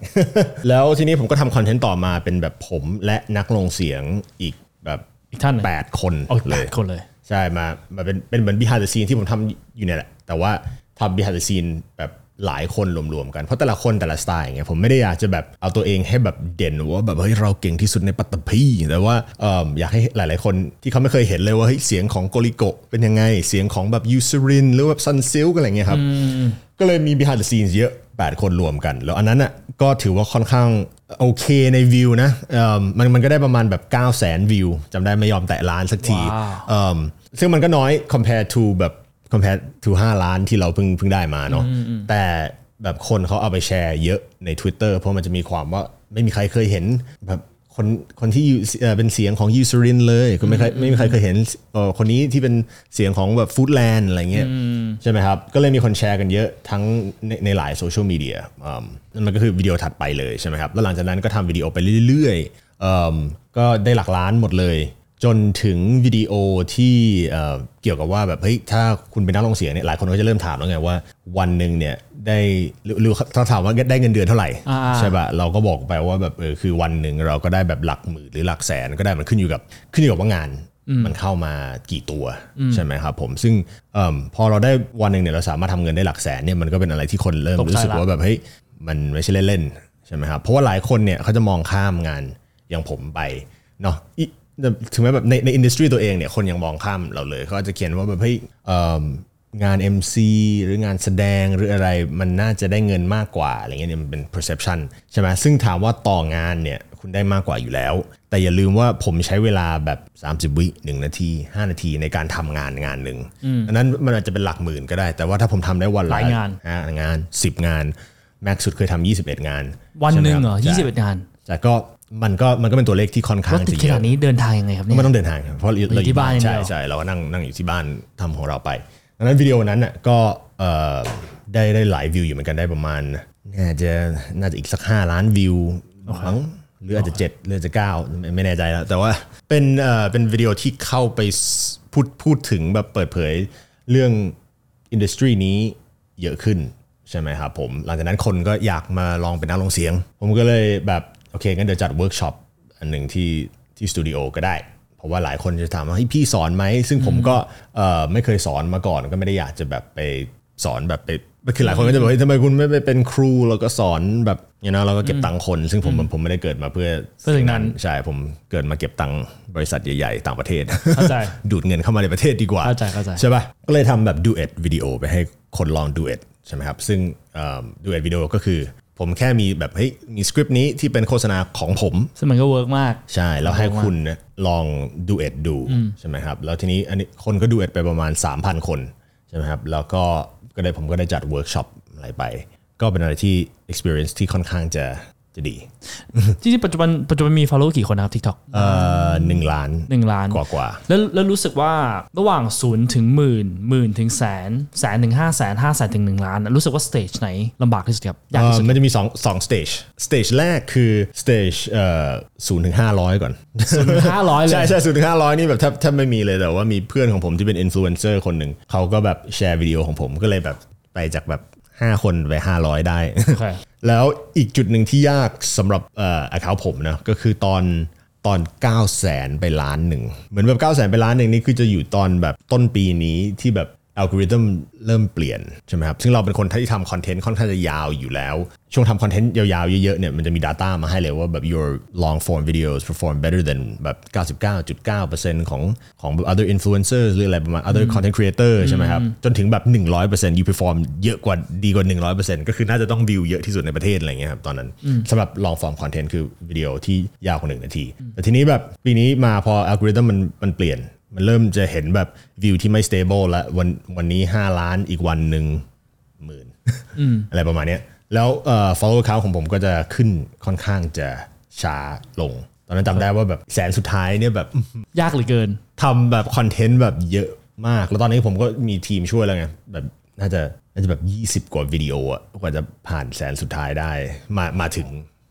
แล้วทีนี้ผมก็ทำคอนเทนต์ต่อมาเป็นแบบผมและนักลงเสียงอีกแบบอีกท่านหนึ่งแปดคนโอ้ยเลแปยดคนเลย ใช่มามาเป็นเป็นเหมือน behind the scene ที่ผมทำอยู่เนี่ยแหละ แต่ว่าทำ behind the scene แบบ หลายคนรวมๆกันเพราะแต่ละคนแต่ละสไตล์อย่างเงี้ยผมไม่ได้อยากจะแบบเอาตัวเองให้แบบเด่นว่าแบบเฮ้ยเราเก่งที่สุดในปัตตภีแต่ว่าเอิ่มอยากให้หลายๆคนที่เขาไม่เคยเห็นเลยว่าเฮ้ยเสียงของกูลิโกะเป็นยังไง เสียงของแบบยูเซอรินหรือว่าซันซิลอะไรเงี้ยครับก็เลยมี behind the scenes เยอะ 8 คนรวมกัน แล้วอันนั้นอะก็ถือว่าค่อนข้างโอเคในวิวนะเอิ่มมันมันก็ได้ประมาณแบบ 9 0 0 0 0 0 วิวจำได้ไม่ยอมแตะล้านสักทีว้าวเอิ่มซึ่งมันก็น้อย compare to แบบ compare to 5 ล้านที่เราเพิ่งเพิ่งได้มาเนาะแต่แบบคนเขาเอาไปแชร์เยอะใน Twitter เพราะมันจะมีความว่าไม่มีใครเคยเห็นแบบคนคนที่อยู่เอ่อเป็นเสียงของยูซรินเลยคุณไม่เคยไม่มีใครเคยเห็นเอ่อคนนี้ที่เป็นเสียงของแบบฟู้ดแลนด์อะไรเงี้ยใช่ไหมครับ ก็เลยมีคนแชร์กันเยอะทั้งในในหลายโซเชียลมีเดียอ่านั่นมันก็คือวิดีโอถัดไปเลยใช่ไหมครับ แล้วหลังจากนั้นก็ทำวิดีโอไปเรื่อยๆอ่าก็ได้หลักล้านหมดเลย จนถึงวิดีโอที่เอ่อเกี่ยวกับว่าแบบเฮ้ยถ้าคุณเป็นนักลงเสียงเนี่ยหลายคนก็จะเริ่มถามแล้วไงว่าวันหนึ่งเนี่ยได้หรือหรือถ้าถามว่าได้เงินเดือนเท่าไหร่อ่าใช่ปะเราก็บอกไปว่าแบบเออคือวันหนึ่งเราก็ได้แบบหลักหมื่นหรือหลักแสนก็ได้มันขึ้นอยู่กับขึ้นอยู่กับว่างานมันเข้ามากี่ตัวใช่ไหมครับผมซึ่งเอิ่มพอเราได้วันหนึ่งเนี่ยเราสามารถทำเงินได้หลักแสนเนี่ยมันก็เป็นอะไรที่คนเริ่มตกใจรู้สึกละว่าแบบเฮ้ยมันไม่ใช่เล่นๆใช่ไหมครับเพราะว่าหลายคนเนี่ยเขาจะมองข้ามงานอย่างผมไปเนาะอิ ถึงแม้แบบในในอินดัสทรีตัวเองเนี่ยคนยังมองข้ามเราเลยเขาอาจจะเขียนว่าแบบเฮ้ยเอิ่มงาน MC หรืองานแสดงหรืออะไรมันน่าจะได้เงินมากกว่าอะไรเงี้ยเนี่ยมันเป็น perception ใช่ไหมซึ่งถามว่าต่องานเนี่ยคุณได้มากกว่าอยู่แล้ว แต่อย่าลืมว่าผมใช้เวลาแบบ 30 วิ1นาที 5 นาทีในการทำงานงานหนึ่งอันนั้นมันอาจจะเป็นหลักหมื่นก็ได้ แต่ว่าถ้าผมทำได้วันละหลายงานห้างาน 10 งาน แม็กซ์สุดเคยทำ21 งาน วันหนึ่งเหรอใช่ยี่สิบไคเอ็ดงาน แต่ก็ มันก็มันก็เป็นตัวเลขที่ค่อนข้ารถงติดจะขเยนาอะดนี้เดินทางยังไงครับเนี่ยไม่ต้องเดินทางครับเพราะเราอยู่ที่บ้านอย่างเดีใช่ยวใช่เราก็นั่งนั่งอยู่ที่บ้านทำของเราไปดังนั้นวิดีโอนั้นน่ะก็เอ่อได้ได้หลายวิวอยู่เหมือนกันได้ประมาณน่าจะน่าจะอีกสัก 5 ล้านวิวมั้งหรืออาจจะ7หรืออาจจะ9ไม่ไม่แน่ใจแล้ว แต่ว่าเป็นเอ่อเป็นวิดีโอที่เข้าไปพูดพูดถึงแบบเปิดเผยเรื่องอินดัสทรีนี้เยอะขึ้นใช่ไหมครับผม หลังจากนั้นคนก็อยากมาลองเป็นนักลงเสียง ผมก็เลยแบบ โอเคงั้นเดี๋ยวจัดเวิร์กช็อปอันหนึ่งที่ที่สตูดิโอก็ได้ เพราะว่าหลายคนจะถามว่าเฮ้ยพี่สอนไหม ซึ่งผมก็เอ่อไม่เคยสอนมาก่อนก็ไม่ได้อยากจะแบบไปสอนแบบไปคือหลายคนก็จะบอกเฮ้ยทำไมคุณไม่ไปเป็นครูแล้วก็สอนแบบอย่างนั้นเราก็เก็บตังค์คน ซึ่งผมผมไม่ได้เกิดมาเพื่อเพื่อสิ่งนั้นใช่ผมเกิดมาเก็บตังค์บริษัทใหญ่ๆ ต่างประเทศเข้าใจดูดเงินเข้ามาในประเทศดีกว่าเข้าใจเข้าใจใช่ปะก็เลยทำแบบดูเอ t วิดีโอไปให้คนลองดูเอ t ใช่ไหมครับซึ่งดูเอ t วิดีโอก็คือ ผมแค่มีแบบเฮ้ยมีสคริปต์นี้ที่เป็นโฆษณาของผม ซึ่งมันก็ work มาก ใช่ แล้วให้คุณเนี่ยลองดูเอ t ดูใช่ไหมครับ แล้วทีนี้อันนี้คนก็ดูเอ t ไปประมาณ 3,000 คนใช่ไหมครับแล้วก็ก็ได้ผมก็ได้จัดเวิร์กช็อปอะไรไป ก็เป็นอะไรที่ experience ที่ค่อนข้างจะ จะดี จริงๆ ปัจจุบันปัจจุบันมี follow กี่คนนะครับ TikTok เอ่อหนึ่งล้านหนึ่งล้านกว่ากว่าแล้วแล้วรู้สึกว่าระหว่างศูนย์ถึงหมื่นหมื่นถึงแสนแสนถึงห้าแสนห้าแสนถึงหนึ่งล้าน รู้สึกว่า stage ไหนลำบากที่สุดครับยากที่สุดเอ่อมันจะมี2 2 stage stage แรกคือ stage เอ่อศูนย์ถึงห้าร้อยก่อนศูนย์ถึงห้าร้อยเลยใช่ใช่ศูนย์ถึงห้าร้อยนี่แบบแทบแทบไม่มีเลยแต่ว่ามีเพื่อนของผมที่เป็นอินฟลูเอนเซอร์คนหนึ่งเขาก็แบบแชร์วิดีโอของผมก็เลยแบบไปจากแบบ5คนไป500ได้โอเค แล้วอีกจุดหนึ่งที่ยากสำหรับเอ่อ account ผมนะก็คือตอนตอน 9 0 0แสนไปล้านหนึ่ง เหมือนแบบ 9 0 0แสนไปล้านหนึ่งนี่คือจะอยู่ตอนแบบต้นปีนี้ที่แบบ อัลกอริทึมเริ่มเปลี่ยนใช่ไหมครับ ซึ่งเราเป็นคนที่ทำคอนเทนต์ค่อนข้างจะยาวอยู่แล้ว ช่วงทำคอนเทนต์ยาวๆ เยอะๆเนี่ยมันจะมี Data มาให้เลยว่าแบบ your long form videos perform better than แบบ99.9%ของของแบบ other influencers หรืออะไรประมาณ other content creator ใช่ไหมครับ จนถึงแบบ 100% you perform เยอะกว่าดีกว่า 100%ก็คือน่าจะต้องวิวเยอะที่สุดในประเทศอะไรเงี้ยครับตอนนั้นสำหรับ long form content คือวิดีโอที่ยาวกว่าหนึ่งนาทีแต่ทีนี้แบบปีนี้มาพออัลกอริทึมมันมันเปลี่ยน มันเริ่มจะเห็นแบบวิวที่ไม่ stable แล้ววันวันนี้ 5 ล้านอีกวันหนึ่งหมื่นอะไรประมาณเนี้ยแล้วเอ่อ follow account ของผมก็จะขึ้นค่อนข้างจะช้าลง ตอนนั้นจำได้ว่าแบบแสนสุดท้ายเนี่ยแบบยากเหลือเกินทำแบบคอนเทนต์แบบเยอะมาก แล้วตอนนี้ผมก็มีทีมช่วยแล้วไงแบบน่าจะน่าจะแบบ 20 กว่าวิดีโออะกว่าจะผ่านแสนสุดท้ายได้มามาถึง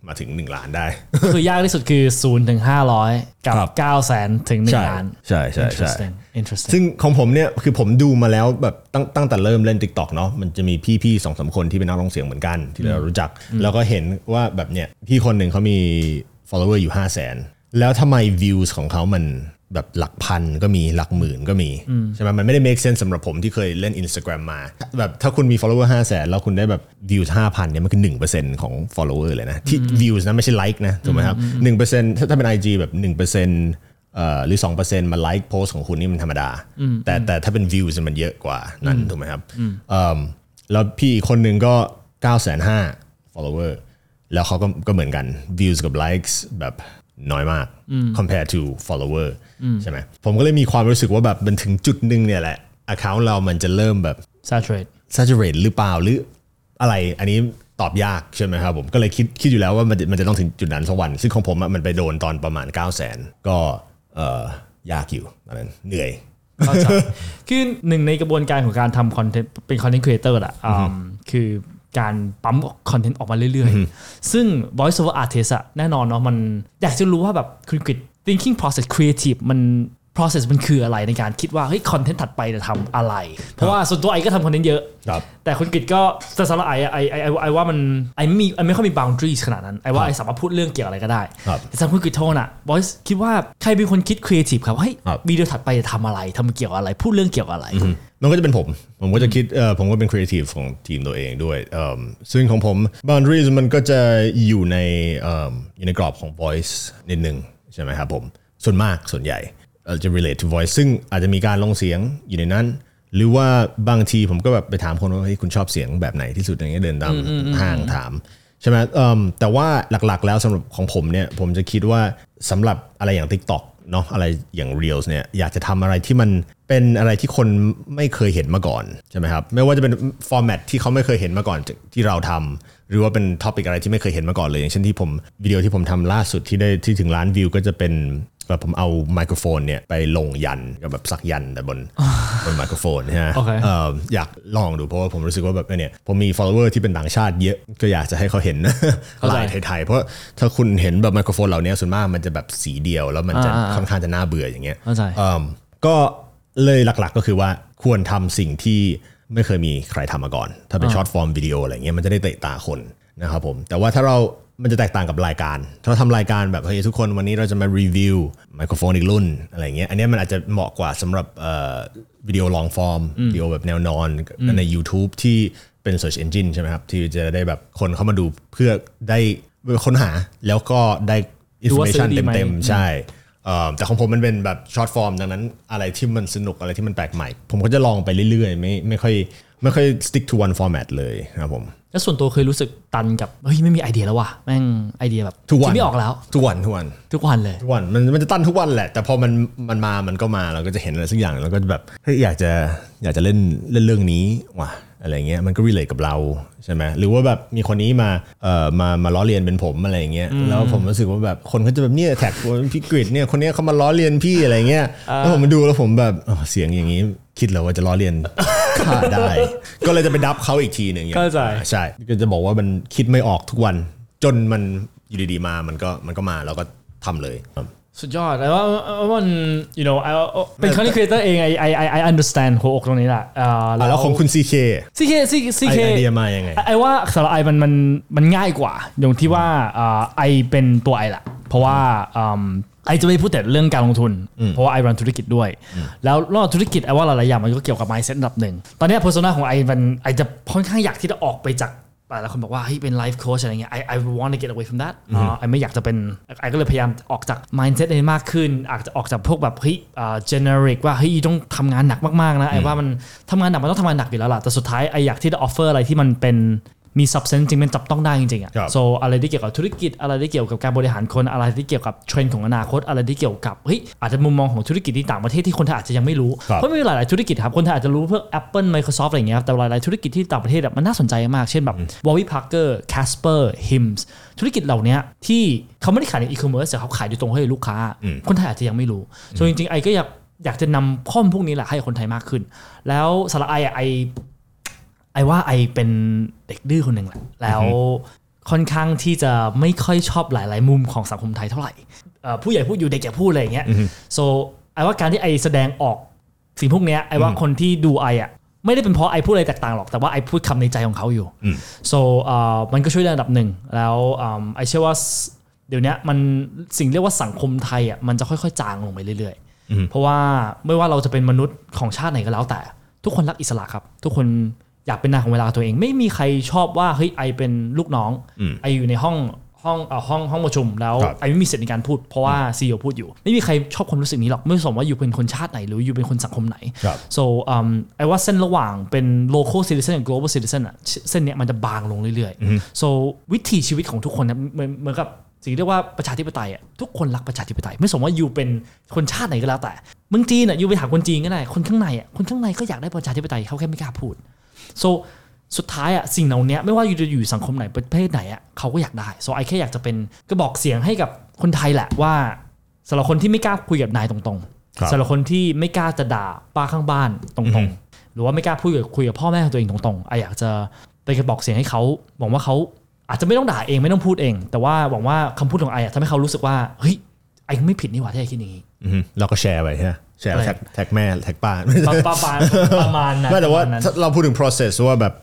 มาถึง 1 ล้านได้คือยากที่สุดคือศูนย์ถึงห้าร้อยกับครับเก้าแสนถึงหนึ่งล้าน ใช่ใช่ใช่ interesting interesting ซึ่งของผมเนี่ยคือผมดูมาแล้วแบบตั้งตั้งแต่เริ่มเล่น Tik t o อกเนาะมันจะมีพี่ๆสองสามคนที่เป็นนักร้องเสียงเหมือนกัน ที่เรารู้จัก แล้วก็เห็นว่าแบบเนี่ยพี่คนหนึ่งเขามี follower อยู่ 5 0 0 0 0นแล้วทำไม views ของเขามัน แบบหลักพันก็มีหลักหมื่นก็มีใช่ไหมมันไม่ได้ make sense สำหรับผมที่เคยเล่น Instagram มา แบบถ้าคุณมี follower 5 0 0 0 0 0แล้วคุณได้แบบ views 5,000เนี่ยมันคือ 1%ของ follower เลยนะ ที่ views นะไม่ใช่ like นะถูกไหมครับ1%ถ้าถ้าเป็น IG แบบ1%เอ่อหรือ 2%มาไลค์โพสของคุณนี่มันธรรมดา แต่แต่ถ้าเป็น views มันเยอะกว่านั้นถูกไหมครับเอิ่มแล้วพี่อีกคนหนึ่งก็9 5 0 0 0 follower แล้วเขาก็ก็เหมือนกัน views กับ likes แบบ น้อยมาก compare to follower ใช่ไหมผมก็เลยมีความรู้สึกว่าแบบมันถึงจุดหนึ่งเนี่ยแหละ account เรามันจะเริ่มแบบ saturate saturate หรือเปล่าหรืออะไรอันนี้ตอบยากใช่ไหมครับผมก็เลยคิดคิดอยู่แล้วว่ามันจะมันจะต้องถึงจุดนั้นสักวัน ซึ่งของผมอะมันไปโดนตอนประมาณ 9 0 0 0 0 0ก็เอ่อยากอยู่ตอนนั้นเหนื่อยเข้าใจคือหนึ่งในกระบวนการของการทำคอนเทนต์เป็นคอนเทนต์ครีเอเตอร์อะอืมคือ การปั๊มคอนเทนต์ออกมาเรื่อยๆ ซึ่ง voice over artist อะแน่นอนเนาะมันอยากจะรู้ว่าแบบคุณกริด thinking process creative มัน process มันคืออะไรในการคิดว่าเฮ้ยคอนเทนต์ถัดไปจะทำอะไร เพราะว่าส่วนตัวไอก็ทำคอนเทนต์เยอะครับแต่คุณกิตก็แต่สำหรับไออะไอไอไอไอว่ามันไอไม่มีไอไม่ค่อยมี boundaries ขนาดนั้นไอว่าไอสามารถพูดเรื่องเกี่ยวอะไรก็ได้ครับแต่สำหรับคุณกิตโทนอะบอยส์คิดว่าใครเป็นคนคิด creative ครับว่าเฮ้ยครับวิดีโอถัดไปจะทำอะไรทำเกี่ยวอะไร พูดเรื่องเกี่ยวอะไรมันก็จะเป็นผม ผมก็จะคิดเออผมก็เป็นครีเอทีฟของทีมตัวเองด้วยเอิ่มซึ่งของผม boundaries มันก็จะอยู่ในเอิ่มอยู่ในกรอบของ voice นิดนึงใช่ไหมครับผม ส่วนมากส่วนใหญ่เอ่อ จะ relate to voice ซึ่งอาจจะมีการลงเสียงอยู่ในนั้น หรือว่าบางทีผมก็แบบไปถามคนว่าเฮ้ยคุณชอบเสียงแบบไหนที่สุดอย่างเงี้ยเดินตามห้างถามใช่ไหมเอิ่มแต่ว่าหลักๆแล้วสำหรับของผมเนี่ยผมจะคิดว่าสำหรับอะไรอย่าง TikTok เนาะอะไรอย่าง Reels เนี่ยอยากจะทำอะไรที่มันเป็นอะไรที่คนไม่เคยเห็นมาก่อนใช่ไหมครับไม่ว่าจะเป็น format ที่เขาไม่เคยเห็นมาก่อนที่เราทำหรือว่าเป็น topic อะไรที่ไม่เคยเห็นมาก่อนเลย อย่างเช่นที่ผมวิดีโอที่ผมทำล่าสุดที่ได้ที่ถึงล้านวิวก็จะเป็น แบบผมเอาไมโครโฟนเนี่ยไปลงยันกับแบบสักยันแต่บนบนไมโครโฟนนะฮะโอเคเอ่ออยากลองดูเพราะว่าผมรู้สึกว่าแบบเนี่ยผมมี follower ที่เป็นต่างชาติเยอะก็อยากจะให้เขาเห็นเข้าใจลายไทยๆเพราะถ้าคุณเห็นแบบไมโครโฟนเหล่านี้ส่วนมากมันจะแบบสีเดียว แล้วมันจะอ่าๆค่อนข้างจะน่าเบื่ออย่างเงี้ยเข้าใจเอิ่มก็เลยหลักๆก็คือว่าควรทำสิ่งที่ไม่เคยมีใครทำมาก่อน ถ้าเป็น short form video อะไรเงี้ยมันจะได้เตะตาคนนะครับผมแต่ว่าถ้าเรา มันจะแตกต่างกับรายการถ้าเราทำรายการแบบเฮ้ยทุกคนวันนี้เราจะมารีวิวไมโครโฟนอีกรุ่นอะไรเงี้ยอันเนี้ยมันอาจจะเหมาะกว่าสำหรับเอ่อวิดีโอ long form video แบบแนวนอนใน YouTube ที่เป็น Search Engine ใช่ไหมครับ ที่จะได้แบบคนเข้ามาดูเพื่อได้ค้นหาแล้วก็ได้ดูว่าซื้อ information ดีไหมเต็มๆ ใช่เอ่อแต่ของผมมันเป็นแบบช็อตฟอร์มดังนั้นอะไรที่มันสนุกอะไรที่มันแปลกใหม่ ผมก็จะลองไปเรื่อยๆ ไม่ไม่ค่อยไม่ค่อย stick to one format เลยครับผม แล้วส่วนตัวเคยรู้สึกตันกับเฮ้ยไม่มีไอเดียแล้วว่ะแม่งไอเดียแบบทุกวันคิดไม่ออกแล้วทุกวันทุกวันทุกวันเลยทุกวันมันมันจะตั้นทุกวันแหละ แต่พอมันมันมามันก็มาเราก็จะเห็นอะไรสักอย่างเราก็จะแบบเฮ้ยอยากจะอยากจะเล่นเล่นเรื่องนี้ว่ะอะไรเงี้ยมันก็รีเลทกับเราใช่ไหมหรือว่าแบบมีคนนี้มาเอ่อมามาล้อเลียนเป็นผมอะไรเงี้ยแล้วผมรู้สึกว่าแบบคนเขาจะแบบเนี่ยแท็กพี่กริดเนี่ยคนเนี้ยเขามาล้อเลียนพี่อะไรเงี้ยแล้วผมมาดูแล้วผมแบบอ๋อเสียงอย่างนี้คิดแล้วว่าจะล้อเลียนข้า ได้ ก็เลยจะไปดับเขาอีกทีหนึ่งเข้าใจใช่ก็จะบอกว่ามันคิดไม่ออกทุกวัน จนมันอยู่ดีๆมามันก็มันก็มาแล้วก็ทำเลยสุดยอดแต่ว่ามัน you know เป็น content creator เอง I I I I understand หัวอกตรงนี้แหละอ่าอะแล้วของคุณ CK CK ซีซีไอเคไอเดียมายังไงไอว่าสำหรับไอมันมันมันง่ายกว่า อย่างที่ว่าอ่าไอเป็นตัวไอแหละ เพราะว่าอืมไอจะไม่พูดแต่เรื่องการลงทุน เพราะว่าไอ run ธุรกิจด้วย แล้วนอกจากธุรกิจไอว่าหลายๆอย่างมันก็เกี่ยวกับ mindset ระดับหนึ่ง ตอนเนี้ย persona ของไอมันไอจะค่อนข้างอยากที่จะออกไปจากหลายๆคนบอกว่าเฮ้ยเป็น life coach อะไรเงี้ย I I want to get away from that อ่าไอไม่อยากจะเป็นไอก็เลยพยายามออกจาก mindset นี้มากขึ้น อาจจะออกจากพวกแบบเฮ้ยอ่า generic ว่าเฮ้ยต้องทำงานหนักมากๆนะไอว่ามันทำงานหนักมันต้องทำงานหนักอยู่แล้วล่ะแต่สุดท้ายไออยากที่จะ offer อะไรที่มันเป็น มี substance จริงมันจับต้องได้จริงๆอะครับ so อะไรที่เกี่ยวกับธุรกิจอะไรที่เกี่ยวกับการบริหารคนอะไรที่เกี่ยวกับเทรนด์ของอนาคตอะไรที่เกี่ยวกับเฮ้ยอาจจะมุมมองของธุรกิจที่ต่างประเทศที่คนไทยอาจจะยังไม่รู้ครับเพราะมีหลายๆธุรกิจครับคนไทยอาจจะรู้เพื่อ Apple Microsoft อะไรอย่างเงี้ยครับแต่หลายๆธุรกิจที่ต่างประเทศอะมันน่าสนใจมากเช่นแบบ Warby Parker Casper Hims ธุรกิจเหล่านี้ที่เขาไม่ได้ขายในอีคอมเมิร์ซแต่เขาขายโดยตรงให้ลูกค้า คนไทยอาจจะยังไม่รู้ so จริงๆไอก็อยากอยากจะนำข้อมูลพวกนี้แหละให้คนไทยมากขึ้น แล้วสำหรับไออะไอไอ ว่าไอเป็นเด็กดื้อคนหนึ่งแหละแล้วค่อนข้างที่จะไม่ค่อยชอบหลาย ๆ มุมของสังคมไทยเท่าไหร่เอ่อผู้ใหญ่พูดอยู่เด็กอย่าพูดอะไรอย่างเงี้ย so ไอว่าการที่ไอแสดงออกสิ่งพวกเนี้ยไอว่าคนที่ดูไออะไม่ได้เป็นเพราะไอพูดอะไรแตกต่างหรอก แต่ว่าไอพูดคำในใจของเขาอยู่ so เอ่อมันก็ช่วยได้ระดับหนึ่ง แล้วอืมไอเชื่อว่าเดี๋ยวเนี้ยมันสิ่งเรียกว่าสังคมไทยอะมันจะค่อย ๆ จางลงไปเรื่อย ๆ เพราะว่าไม่ว่าเราจะเป็นมนุษย์ของชาติไหนก็แล้วแต่ ทุกคนรักอิสระครับ ทุกคน อยากเป็นนายของเวลาตัวเอง ไม่มีใครชอบว่าเฮ้ยไอเป็นลูกน้องไออยู่ในห้องห้องเอ่อห้องห้องประชุมแล้วครับไอไม่มีสิทธิ์ในการพูดเพราะว่าซีอพูดอยู่ ไม่มีใครชอบความรู้สึกนี้หรอกไม่สนว่าอยู่เป็นคนชาติไหน หรืออยู่เป็นคนสังคมไหนครับ so อืมไอว่าเส้นระหว่างเป็น local citizen กับ global citizen อะเส้นเนี้ยมันจะบางลงเรื่อยๆ so วิถีชีวิตของทุกคนเนี่ยเหมือนเหมือนกับสิ่งที่เรียกว่าประชาธิปไตยอะทุกคนรักประชาธิปไตย ไม่สนว่าอยู่เป็นคนชาติไหนก็แล้วแต่เมืองจีนอะอยู่ไปหาคนจีนก็ได้คนข้างในอะคนข้างในก็อยากได้ประชาธิปไตยเขาแค่ไม่กล้าพูด so สุดท้ายอะสิ่งเหล่านี้ไม่ว่าอยู่จะอยู่สังคมไหนประเทศไหนอะเขาก็อยากได้ so ไอแค่อยากจะเป็นกระบอกเสียงให้กับคนไทยแหละว่าสำหรับคนที่ไม่กล้าคุยกับนายตรงครับๆสำหรับคนที่ไม่กล้าจะด่าป้าข้างบ้านตรงๆ หรือว่าไม่กล้าพูดกับคุยกับพ่อแม่ของตัวเองตรงๆไออยากจะเป็นกระบอกเสียงให้เขาหวังว่าเขาอาจจะไม่ต้องด่าเองไม่ต้องพูดเอง แต่ว่าหวังว่าคำพูดของไออะทำให้เขารู้สึกว่าเฮ้ย ไไอ้ก็ไม่ผิดนี่หว่าที่ไอ้คิดอย่างนี้อือฮึเราก็แชร์ไปใช่ไหมแชร์ใช่แท็กแท็กแม่แท็กป้าประประมาณประมาณนั้นไม่แต่ว่าประณนั้นถ้าเราพูดถึง process ว่าแบบ